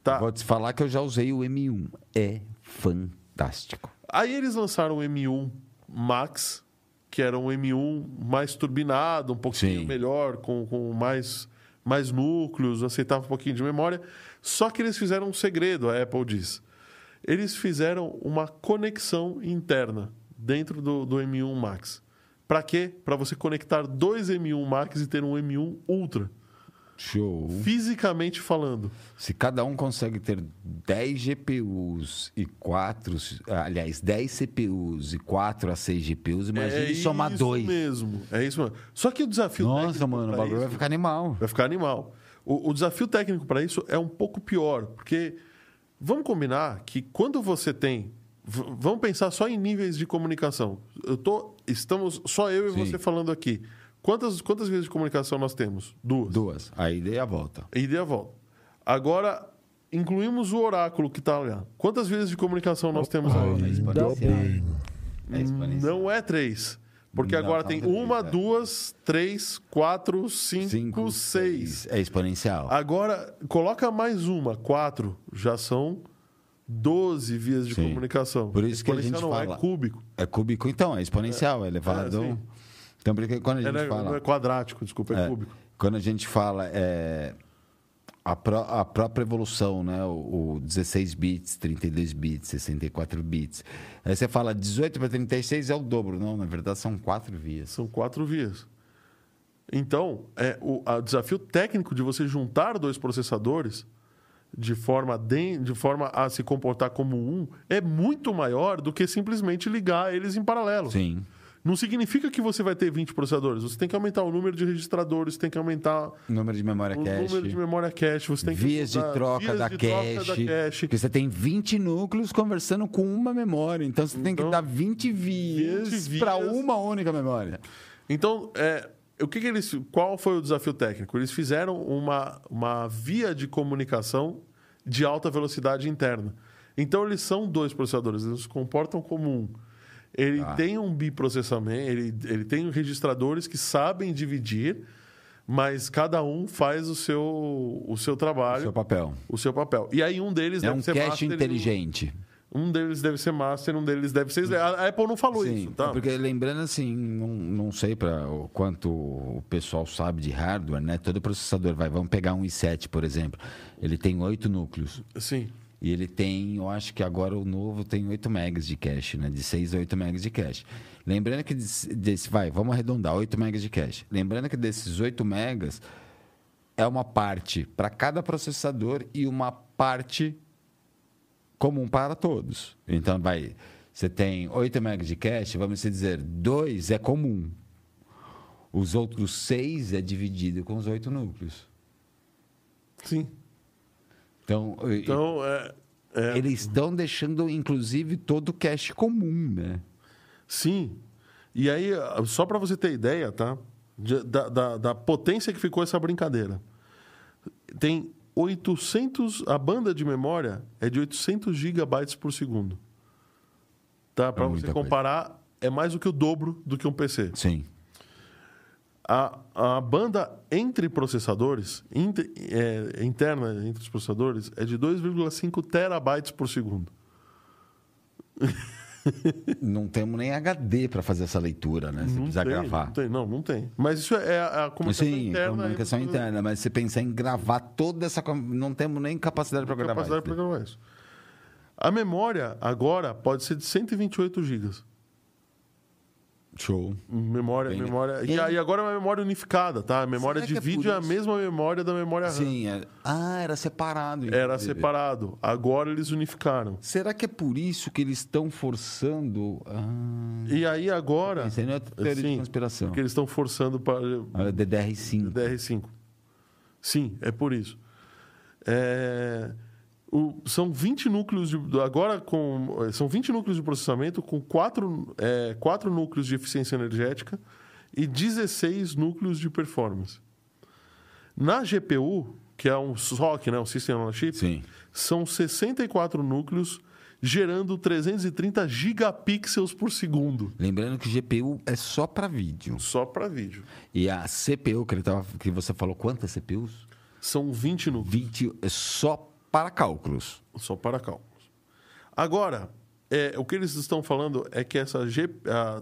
Tá. Vou te falar que eu já usei o M1. É fantástico. Aí eles lançaram o M1 Max, que era um M1 mais turbinado, um pouquinho Sim. melhor, com, com mais, mais núcleos, aceitava um pouquinho de memória. Só que eles fizeram um segredo, a Apple diz. Eles fizeram uma conexão interna dentro do, do M1 Max. Para quê? Para você conectar dois M1 Max e ter um M1 Ultra. Show. Fisicamente falando. Se cada um consegue ter 10 GPUs e 4, aliás, 10 CPUs e 4 a 6 GPUs, imagine somar É isso dois. mesmo. É isso mesmo. Só que o desafio Nossa, mano, o bagulho vai isso- ficar animal. Vai ficar animal. O, o desafio técnico para isso é um pouco pior, porque vamos combinar que quando você tem. Vamos pensar só em níveis de comunicação. Eu tô, estamos só eu e Sim. você falando aqui. Quantas, quantas vias de comunicação nós temos? Duas. Duas. A ida e a volta. Ida e a volta. Agora, incluímos o oráculo que está lá. Quantas vias de comunicação nós temos agora? É exponencial. É exponencial. Não é três. Porque Não, agora são tem uma, é. duas, três, quatro, cinco, Cinco, seis. É exponencial. Agora, coloca mais uma, quatro. Já são 12 vias de Sim. comunicação. Por isso que a gente não, fala- é cúbico. É cúbico, então, é exponencial, é elevado. É, então, porque quando a gente Ela é, fala. não é quadrático, desculpa, é, É, cúbico. Quando a gente fala é, a, pró- a própria evolução, né? O, o 16 bits, 32 bits, 64 bits. Aí você fala 18 para 36 é o dobro. Não, na verdade são quatro vias. São quatro vias. Então, é, o desafio técnico de você juntar dois processadores de forma, de, de forma a se comportar como um é muito maior do que simplesmente ligar eles em paralelo. Sim. Não significa que você vai ter 20 processadores. Você tem que aumentar o número de registradores, tem que aumentar Número de memória o cache. número de memória cache. Você tem que Vias de troca, vias da, de troca cache, da cache. Porque você tem 20 núcleos conversando com uma memória. Então você tem que Então, dar 20 vias, 20 para vias. uma única memória. Então, é, o que, que eles. Qual foi o desafio técnico? Eles fizeram uma, uma via de comunicação de alta velocidade interna. Então, eles são dois processadores, eles se comportam como um. Ele Tá. tem um biprocessamento, ele, ele tem registradores que sabem dividir, mas cada um faz o seu, o seu trabalho, Seu papel. o seu papel. E aí um deles É deve um ser cache master, inteligente. Um deles deve ser master, um deles deve ser. A a Apple não falou Sim, isso, tá? porque lembrando assim, não, não sei para o quanto o pessoal sabe de hardware, né? Todo processador vai, vamos pegar um i7, por exemplo, ele tem oito núcleos Sim. E ele tem, eu acho que agora o novo tem 8 megas de cache, né? De 6 a 8 megas de cache. Lembrando que desse, vai, vamos arredondar, 8 megas de cache. Lembrando que desses 8 megas é uma parte para cada processador e uma parte comum para todos. Então, vai, você tem 8 megas de cache, vamos dizer, 2 é comum. Os outros 6 é dividido com os 8 núcleos. Sim. Então, Então, é, é, eles estão deixando, inclusive, todo o cache comum, né? Sim. E aí, só para você ter ideia, tá? Da, da, da potência que ficou essa brincadeira. Tem 800... A banda de memória é de 800 gigabytes por segundo. Tá? Para muita você coisa. comparar, é mais do que o dobro do que um PC. Sim. A, a banda entre processadores, inte- é, interna entre os processadores, é de 2,5 terabytes por segundo. Não temos nem HD para fazer essa leitura, né? Você Não precisa tem, gravar. Não, tem, não, não tem. Mas isso é a, a comunicação Sim, interna. comunicação entre- interna, mas você pensar em gravar toda essa. Não temos nem capacidade para gravar. capacidade isso para daí. gravar isso. A memória agora pode ser de 128 GB. Show. Memória, Bem, memória. E E- aí agora é uma memória unificada, tá? A memória Será de é por vídeo é a mesma memória da memória RAM. Sim, é- ah, era separado. Era inclusive. separado. Agora eles unificaram. Será que é por isso que eles estão forçando. Ah, E aí agora. Isso aí não é teoria de Sim, conspiração. Porque eles estão forçando para a DDR5. DR5. Sim, é por isso. É, o- são 20 núcleos de, agora com são 20 núcleos de processamento com 4, é, quatro núcleos de eficiência energética e 16 núcleos de performance. Na GPU, que é um SOC, né, um System on Chip, Sim. são 64 núcleos gerando 330 gigapixels por segundo Lembrando que GPU é só para vídeo. só para vídeo. E a CPU, que, ele tava, que você falou, quantas CPUs? São 20 núcleos. 20 é só para cálculos. Só para cálculos. Agora, é, o que eles estão falando é que essa G- a,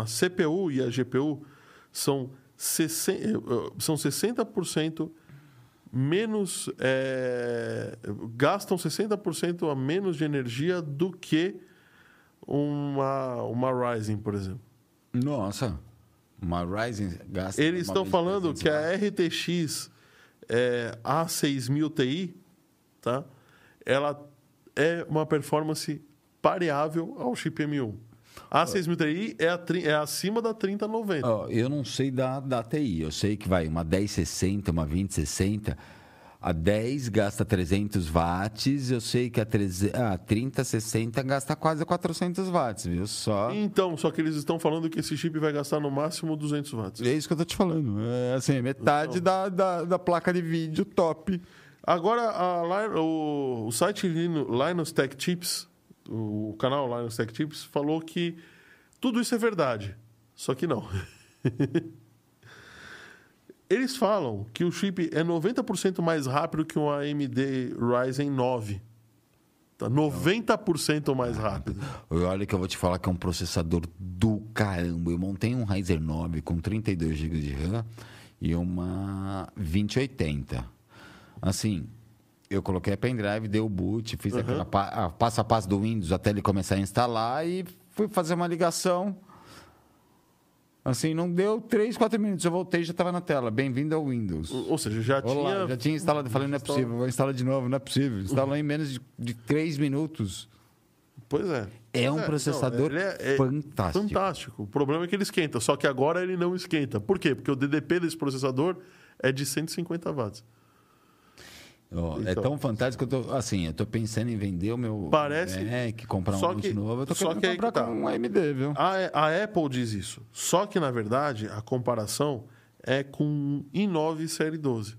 a- CPU e a GPU são, 60, eh, são 60% menos. é, gastam 60% a menos de energia do que uma, uma Ryzen, por exemplo. Nossa. Uma Ryzen gasta. Eles estão falando que a 300 RTX é, A6000 Ti, tá? ela é uma performance pareável ao chip M1. A A6000 Ti é, a é acima da 3090. Ó, eu não sei da, da TI. Eu sei que vai uma 1060, uma 2060. A 10 gasta 300 watts, eu sei que a, 13, a 3060 gasta quase 400 watts, viu? Só. Então, só que eles estão falando que esse chip vai gastar no máximo 200 watts. É isso que eu tô te falando. É assim, metade da, da, da placa de vídeo top. Agora, a o, o site Linus Tech Tips, o canal Linus Tech Tips, falou que tudo isso é verdade. Só que não. Eles falam que o chip é 90% mais rápido que um AMD Ryzen 9. Tá 90% mais rápido. Olha que eu vou te falar que é um processador do caramba. Eu montei um Ryzen 9 com 32 GB de RAM e uma 2080. Assim, eu coloquei a pendrive, dei o boot, fiz aquela pa- a passo a passo do Windows até ele começar a instalar e fui fazer uma ligação. Assim, não deu 3, 4 minutos. Eu voltei e já estava na tela. Bem-vindo ao Windows. Ou seja, já Olá, tinha. já tinha instalado. Falei, não é possível, vou instalar de novo, não é possível. Instalou em menos de, de 3 minutos. Pois é. É um Pois processador ele é- é fantástico. Fantástico. O problema é que ele esquenta, só que agora ele não esquenta. Por quê? Porque o DDP desse processador é de 150 watts. É Então. tão fantástico que eu tô, assim, eu tô pensando em vender o meu Parece- Mac, comprar um que- novo. Eu tô só querendo que comprar que tá. com um AMD, viu? A, a Apple diz isso. Só que, na verdade, a comparação é com um i9 série 12,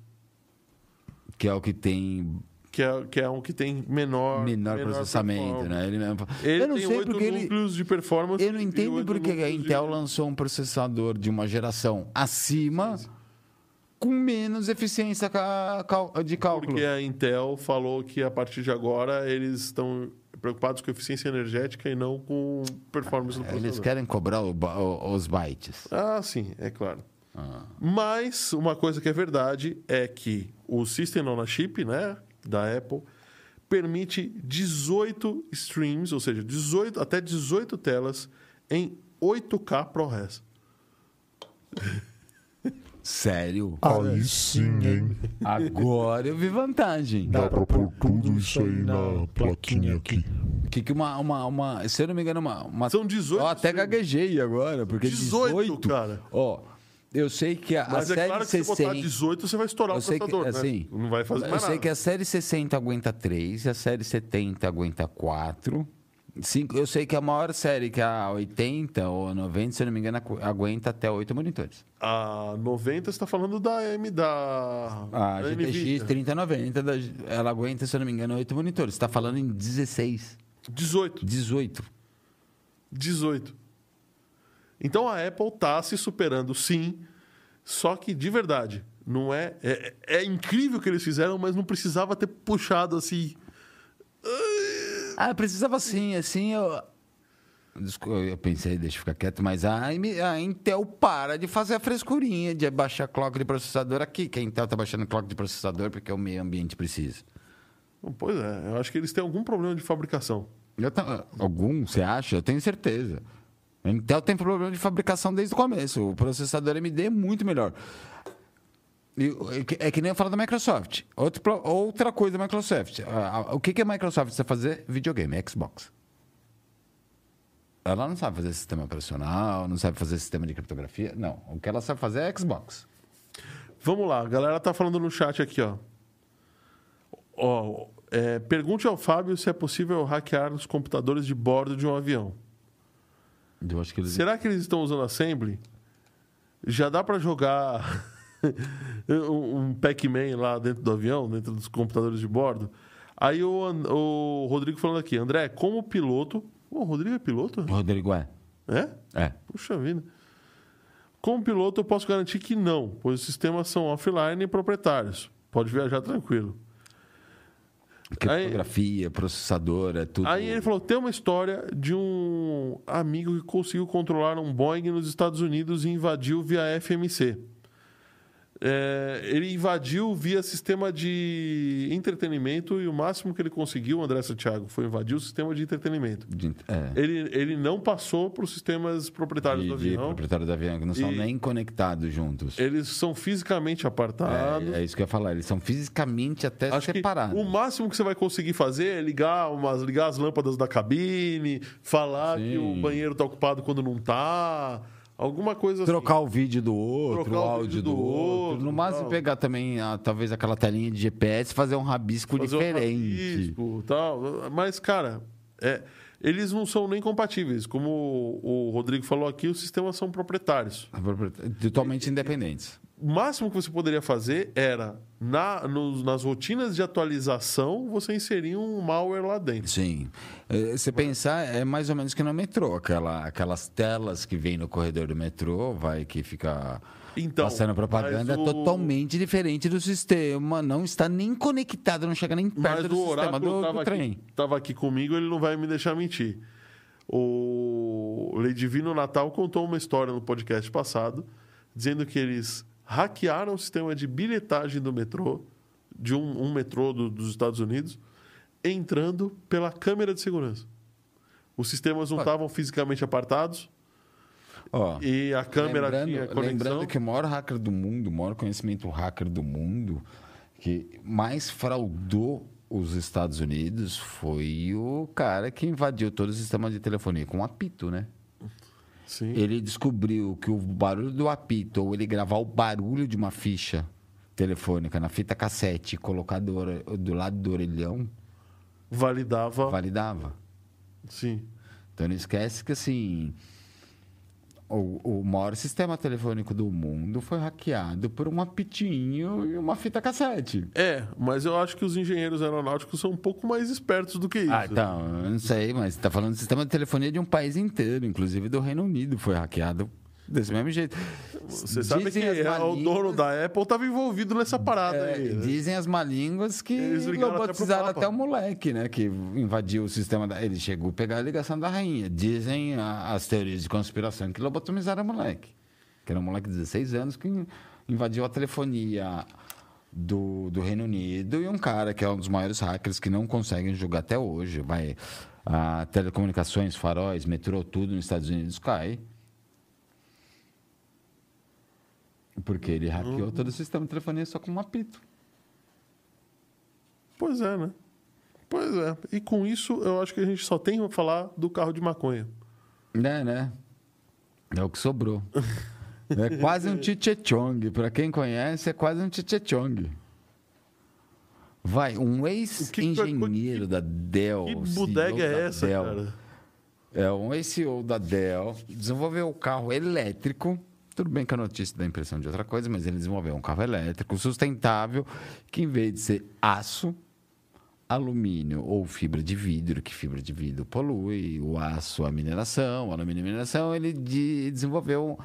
Que é o que tem que é, que é um que tem menor, menor, processamento, performance. né? Ele, mesmo- Ele eu não tem sei porque ele... núcleos de performance. Eu não entendo porque a núcleos de- Intel lançou um processador de uma geração acima com menos eficiência de cálculo. Porque a Intel falou que a partir de agora eles estão preocupados com eficiência energética e não com performance do processador. Eles querem cobrar o o- os bytes. Ah, sim, é claro. Ah. Mas uma coisa que é verdade é que o System on a Chip, né, da Apple, permite 18 streams, ou seja, 18, até 18 telas em 8K ProRes. Sério? Aí sim, hein? Agora eu vi vantagem. Dá pra pôr tudo isso aí na plaquinha aqui. Que, que uma, uma, uma, se eu não me engano, uma. uma São 18 Ó, até gaguejei agora, porque 18, 18, cara. Ó, eu sei que a, a Mas é série claro que se 60. botar 18, você vai estourar eu o sei que, processador, assim, né? Não vai fazer Eu mais sei nada. que a série 60 aguenta 3, a série 70 aguenta 4. Cinco, eu sei que a maior série, que é a 80 ou a 90, se eu não me engano, agu- aguenta até 8 monitores. A 90 você está falando da M da, A da GTX NVIDIA. 3090, da- ela aguenta, se eu não me engano, 8 monitores. Você está falando em 16, 18. 18. 18. Então a Apple está se superando, sim. Só que, de verdade, não é, é. É incrível o que eles fizeram, mas não precisava ter puxado assim. Ah, precisava sim, assim eu. Desculpa, eu pensei, deixa eu ficar quieto, mas a, a Intel para de fazer a frescurinha de baixar clock de processador aqui, que a Intel tá baixando clock de processador porque o meio ambiente precisa. Pois é, eu acho que eles têm algum problema de fabricação. Algum, você acha? Eu tenho certeza. A Intel tem problema de fabricação desde o começo. O processador AMD é muito melhor. É que- é que nem eu falo da Microsoft. Outro outra coisa da Microsoft. O que, que a Microsoft sabe fazer? Videogame, Xbox. Ela não sabe fazer sistema operacional, não sabe fazer sistema de criptografia. Não. O que ela sabe fazer é Xbox. Vamos lá, a galera tá falando no chat aqui, ó. Ó, é, pergunte ao Fábio se é possível hackear os computadores de bordo de um avião. Que eles. Será que eles estão usando Assembly? Já dá para jogar um Pac-Man lá dentro do avião, dentro dos computadores de bordo? Aí o, o Rodrigo falando aqui, André, como piloto. O Rodrigo é piloto? Rodrigo é. É? É. Puxa vida. Como piloto, eu posso garantir que não, pois os sistemas são offline e proprietários. Pode viajar tranquilo. Criptografia, processador, é tudo. Aí ele falou: tem uma história de um amigo que conseguiu controlar um Boeing nos Estados Unidos e invadiu via FMC. É, ele invadiu via sistema de entretenimento e o máximo que ele conseguiu, André Santiago, foi invadir o sistema de entretenimento. De- é. Ele, ele não passou para os sistemas proprietários de, do avião. proprietário do avião, que não são nem conectados juntos. Eles são fisicamente apartados. É, é isso que eu ia falar. Eles são fisicamente até Acho separados. o máximo que você vai conseguir fazer é ligar, umas, ligar as lâmpadas da cabine, falar Sim. que o banheiro está ocupado quando não está. Alguma coisa assim. Trocar o vídeo do outro, Trocar o áudio do, do outro. outro, No máximo tal. pegar também, ah, talvez, aquela telinha de GPS e fazer um rabisco fazer um diferente. rabisco, tal. Mas, cara, é, eles não são nem compatíveis. Como o, o Rodrigo falou aqui, os sistemas são proprietários. Totalmente independentes. O máximo que você poderia fazer era, na, nos- nas rotinas de atualização, você inserir um malware lá dentro. Sim. Eh, Você pensar, é mais ou menos que no metrô. Aquela, aquelas telas que vem no corredor do metrô, vai que fica Então, passando propaganda, é o- totalmente diferente do sistema. Não está nem conectado, não chega nem perto Mas do sistema do, do estava trem. aqui, tava aqui comigo, ele não vai me deixar mentir. O Ledivino Natal contou uma história no podcast passado, dizendo que eles hackearam o sistema de bilhetagem do metrô, de um, um metrô do- dos Estados Unidos, entrando pela câmera de segurança. Os sistemas não estavam fisicamente apartados Ó, e a câmera lembrando, tinha conexão. lembrando que o maior hacker do mundo, o maior conhecimento hacker do mundo, que mais fraudou os Estados Unidos foi o cara que invadiu todo o sistema de telefonia com um apito, né? Sim. Ele descobriu que o barulho do apito, ou ele gravar o barulho de uma ficha telefônica na fita cassete e colocar do, do lado do orelhão, Validava. validava. Sim. Então não esquece que assim. O, o maior sistema telefônico do mundo foi hackeado por um apitinho e uma fita cassete. É, mas eu acho que os engenheiros aeronáuticos são um pouco mais espertos do que isso. Ah, então, eu não sei, mas está falando do sistema de telefonia de um país inteiro, inclusive do Reino Unido, foi hackeado desse mesmo jeito. Você sabe que é, o malínguas- dono da Apple estava envolvido nessa parada É, aí. né? Dizem as malínguas que até robotizaram até, Papa. o moleque, né? Que invadiu o sistema. Da... Ele chegou a pegar a ligação da rainha. Dizem a- as teorias de conspiração que lobotomizaram o moleque. Que era um moleque de 16 anos que invadiu a telefonia do, do Reino Unido e um cara que é um dos maiores hackers que não conseguem julgar até hoje. Vai, a telecomunicações, faróis, metrô, tudo nos Estados Unidos cai. Porque ele hackeou Uhum. todo o sistema de telefonia só com um apito. Pois é, né? Pois é. E com isso, eu acho que a gente só tem a falar do carro de maconha. Né, né? É o que sobrou. É quase um Chichechong. Para quem conhece, é quase um Chichechong. Vai, um que- ex-engenheiro da Dell. Que bodega é essa, Dell, cara? É um ex-CEO da Dell. Desenvolveu o carro elétrico. Tudo bem que a notícia dá a impressão de outra coisa, mas ele desenvolveu um carro elétrico sustentável que, em vez de ser aço, alumínio ou fibra de vidro, que fibra de vidro polui, o aço, a mineração, o alumínio, a mineração, ele de- desenvolveu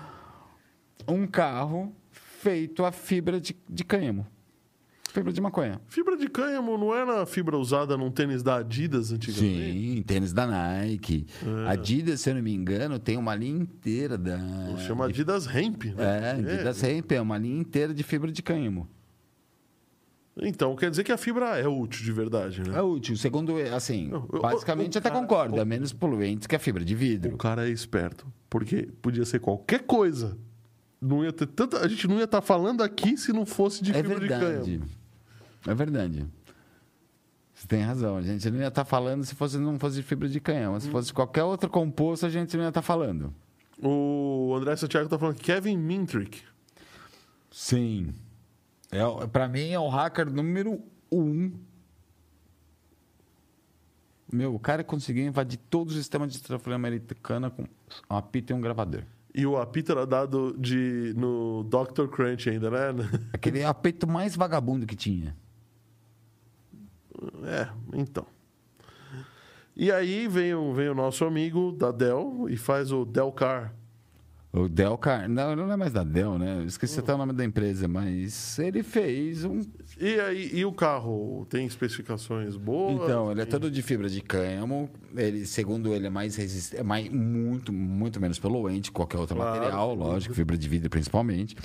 um carro feito a fibra de, de cânhamo, fibra de maconha. Fibra de cânhamo não era fibra usada num tênis da Adidas antigamente? Sim, tênis da Nike. Adidas, se eu não me engano, tem uma linha inteira da. Chama Adidas Hemp, né? É, Adidas sempre é uma linha inteira de fibra de cânhamo. Então, quer dizer que a fibra é útil de verdade, né? É útil. Segundo, assim, Não, basicamente o até cara- concordo. o- É menos poluente que a fibra de vidro. O cara é esperto. Porque podia ser qualquer coisa. Não ia ter tanta... A gente não ia estar falando aqui se não fosse de É fibra de verdade. cânhamo. É verdade. Você tem razão. A gente não ia estar falando se fosse, não fosse de fibra de canhão. Se fosse qualquer outro composto, a gente não ia estar falando. O André Santiago tá falando que Kevin Mintrick. Sim. É, pra mim é o hacker número um. Meu, o cara conseguiu invadir todo o sistema de telefonia americana com um apito e um gravador. E o apito era dado de, no Dr. Crunch ainda, né? Aquele apito mais vagabundo que tinha. É, então. E aí vem o, vem o nosso amigo da Dell e faz o Dell Car. O Dell Car... Não, não é mais da Dell, né? Esqueci até o nome da empresa, mas ele fez um E aí, e o carro tem especificações boas? Então, ele é Tem- todo de fibra de cânhamo. Ele, segundo ele, é mais resistente, é mais, muito, muito menos poluente que qualquer outro Claro, material, lógico, fibra de vidro principalmente.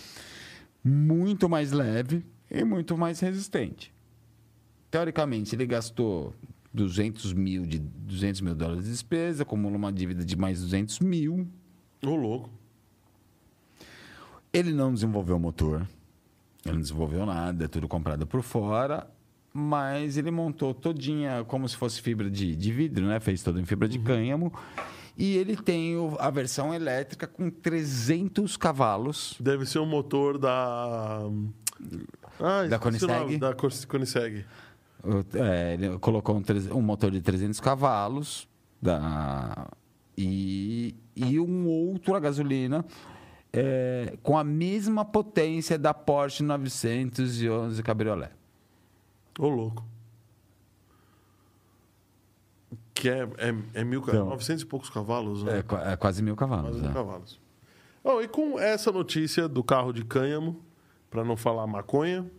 Muito mais leve e muito mais resistente. Teoricamente, ele gastou 200 mil, de 200 mil dólares de despesa, acumula uma dívida de mais 200 mil. Ô, louco. Ele não desenvolveu o motor, ele não desenvolveu nada, é tudo comprado por fora, mas ele montou todinha como se fosse fibra de, de vidro, né? Fez todo em fibra de cânhamo E ele tem o- a versão elétrica com 300 cavalos. Deve ser um motor da. Ah, Da o Koenigsegg? Da Koenigsegg. É, ele colocou um, um motor de 300 cavalos da, e, e um outro a gasolina é, com a mesma potência da Porsche 911 Cabriolet. Ô, louco. Que é, é, é mil. Então. 900 e poucos cavalos, né? É, é quase mil cavalos. Quase mil é. cavalos. Bom, e com essa notícia do carro de cânhamo, para não falar maconha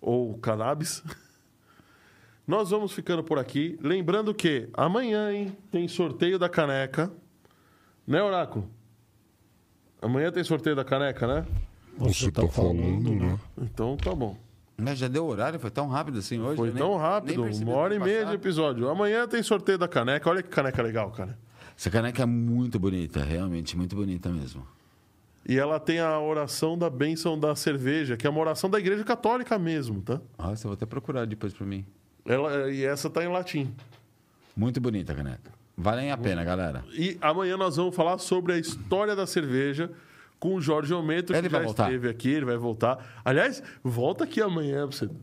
ou cannabis, nós vamos ficando por aqui. Lembrando que amanhã, hein, tem sorteio da caneca. Né, Oráculo? Amanhã tem sorteio da caneca, né? Você tá falando, né? Então tá bom. Mas já deu horário? Foi tão rápido assim hoje? Foi nem- tão nem rápido, percebi uma hora e meia de episódio. Amanhã tem sorteio da caneca. Olha que caneca legal, cara. Essa caneca é muito bonita, realmente muito bonita mesmo. E ela tem a oração da bênção da cerveja, que é uma oração da igreja católica mesmo, tá? Nossa, eu vou até procurar depois para mim. Ela, e essa tá em latim. Muito bonita a caneca. Valem a pena, galera. E amanhã nós vamos falar sobre a história da cerveja com o Jorge Ometo, que Ele já esteve aqui, ele vai voltar. Aliás, volta aqui amanhã pra você, pra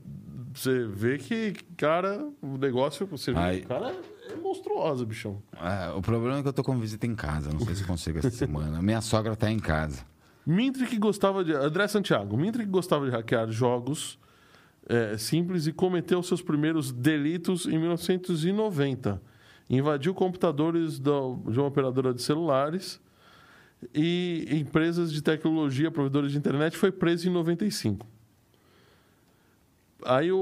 você ver que, cara, o negócio, a cerveja cara é monstruosa, bichão. É, o problema é que eu tô com visita em casa. Não sei se consigo essa semana. Minha sogra tá em casa. Mintre que gostava de. André Santiago, Mintre que gostava de hackear jogos é, simples e cometeu seus primeiros delitos em 1990. Invadiu computadores da- de uma operadora de celulares e empresas de tecnologia, provedores de internet, foi preso em 95. Aí o,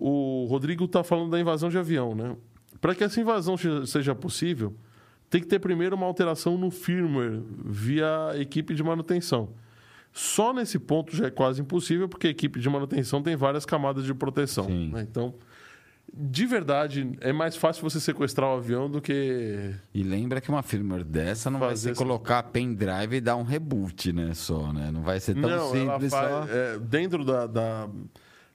o Rodrigo está falando da invasão de avião, né? Para que essa invasão seja possível, tem que ter primeiro uma alteração no firmware via equipe de manutenção. Só nesse ponto já é quase impossível, porque a equipe de manutenção tem várias camadas de proteção. Né? Então, de verdade, é mais fácil você sequestrar o avião do que. E lembra que uma firmware dessa não vai ser essa- colocar pendrive e dar um reboot, né? Só, né? Não vai ser tão Não, simples faz. só. é, dentro da, da-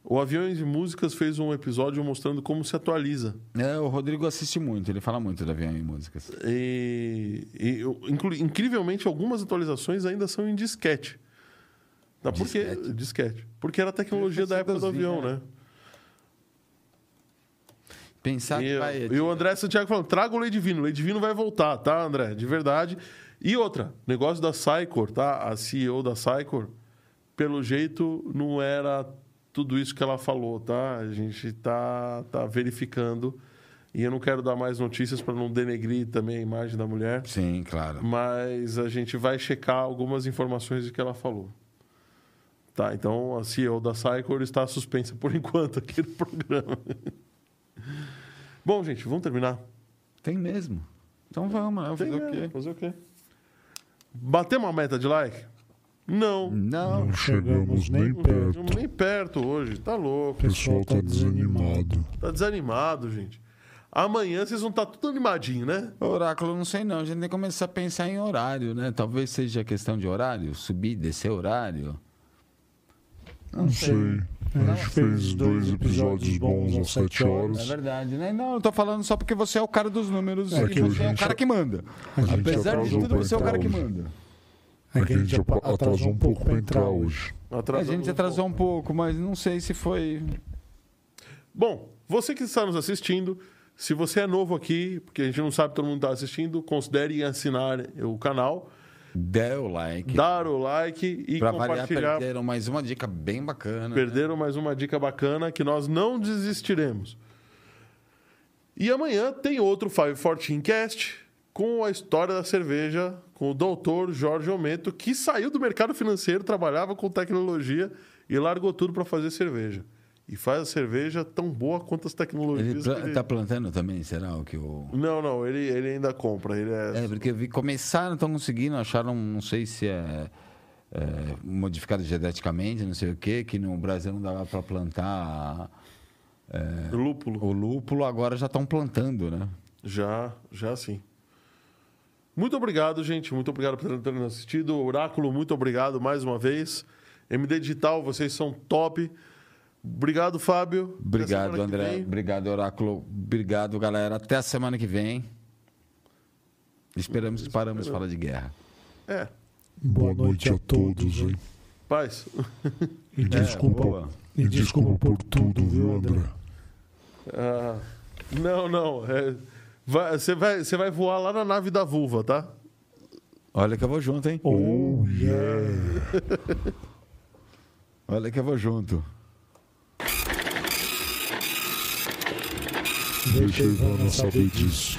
O Aviões e Músicas fez um episódio mostrando como se atualiza. É, o Rodrigo assiste muito, ele fala muito do avião e músicas. E, e, inclu- incrivelmente, algumas atualizações ainda são em disquete. Tá, porque, Disquete? disquete. Porque era a tecnologia da época do avião, né? né? Pensar E, que vai. e o André Santiago falando, traga o Lei Divino. O Lei Divino vai voltar, tá, André? De verdade. E outra, negócio da Sycor, tá? A CEO da Sycor, pelo jeito, não era tudo isso que ela falou, tá? A gente tá, tá verificando. E eu não quero dar mais notícias para não denegrir também a imagem da mulher. Sim, claro. Mas a gente vai checar algumas informações do que ela falou. Tá, então a CEO da Sycor está suspensa por enquanto aqui no programa. Bom, gente, vamos terminar. Tem mesmo. Então vamos, né? Fazer Tem, o é, quê? Fazer o quê? Bater uma meta de like? Não. Não. Não chegamos nem Não perto. chegamos nem perto hoje. Tá O louco. pessoal tá desanimado. Tá desanimado, gente. Amanhã vocês vão estar tudo animadinho, né? Oráculo, não sei não. A gente tem que começar a pensar em horário, né? Talvez seja questão de horário, subir, descer horário. Não sei. A gente fez dois episódios bons às sete É horas. verdade, né? Não, eu tô falando só porque você é o cara dos números É e que a você é o gente- cara que manda. a gente Apesar de atrasou tudo, pra você é o cara entrar que hoje. manda. É que a gente apa- atrasou um pouco pra entrar hoje. A Atrasamos gente um atrasou pouco. um pouco, mas não sei se foi. Bom, você que está nos assistindo, se você é novo aqui, porque a gente não sabe todo mundo está assistindo, considere assinar o canal, Dê o like. dar o like e pra variar, compartilhar. perderam mais uma dica bem bacana. né? Perderam mais uma dica bacana que nós não desistiremos. E amanhã tem outro 514 Cast com a história da cerveja com o doutor Jorge Ometo, que saiu do mercado financeiro, trabalhava com tecnologia e largou tudo para fazer cerveja. E faz a cerveja tão boa quanto as Ele tecnologias. pla- que ele- tá plantando também, será o que o. Não, não, ele, ele ainda compra. Ele é... É, porque vi começaram, estão conseguindo, acharam, não sei se é, é, modificado geneticamente, não sei o quê, que no Brasil não dava para plantar lúpulo. o lúpulo, agora já estão plantando, né? Já, já sim. Muito obrigado, gente. Muito obrigado por terem assistido. Oráculo, muito obrigado mais uma vez. MD Digital, vocês são top. Obrigado, Fábio. Obrigado, André. Obrigado, Oráculo. Obrigado, galera. Até a semana que vem. Esperamos que paramos de falar de guerra. É. Boa noite a todos, hein? Paz. E desculpa, boa. e desculpa por tudo, viu, André? Ah, não, não. é, vai- Você vai, você vai voar lá na nave da vulva, tá? Olha que eu vou junto, hein? Oh, yeah. Olha que eu vou junto. Deixa Ivana saber disso.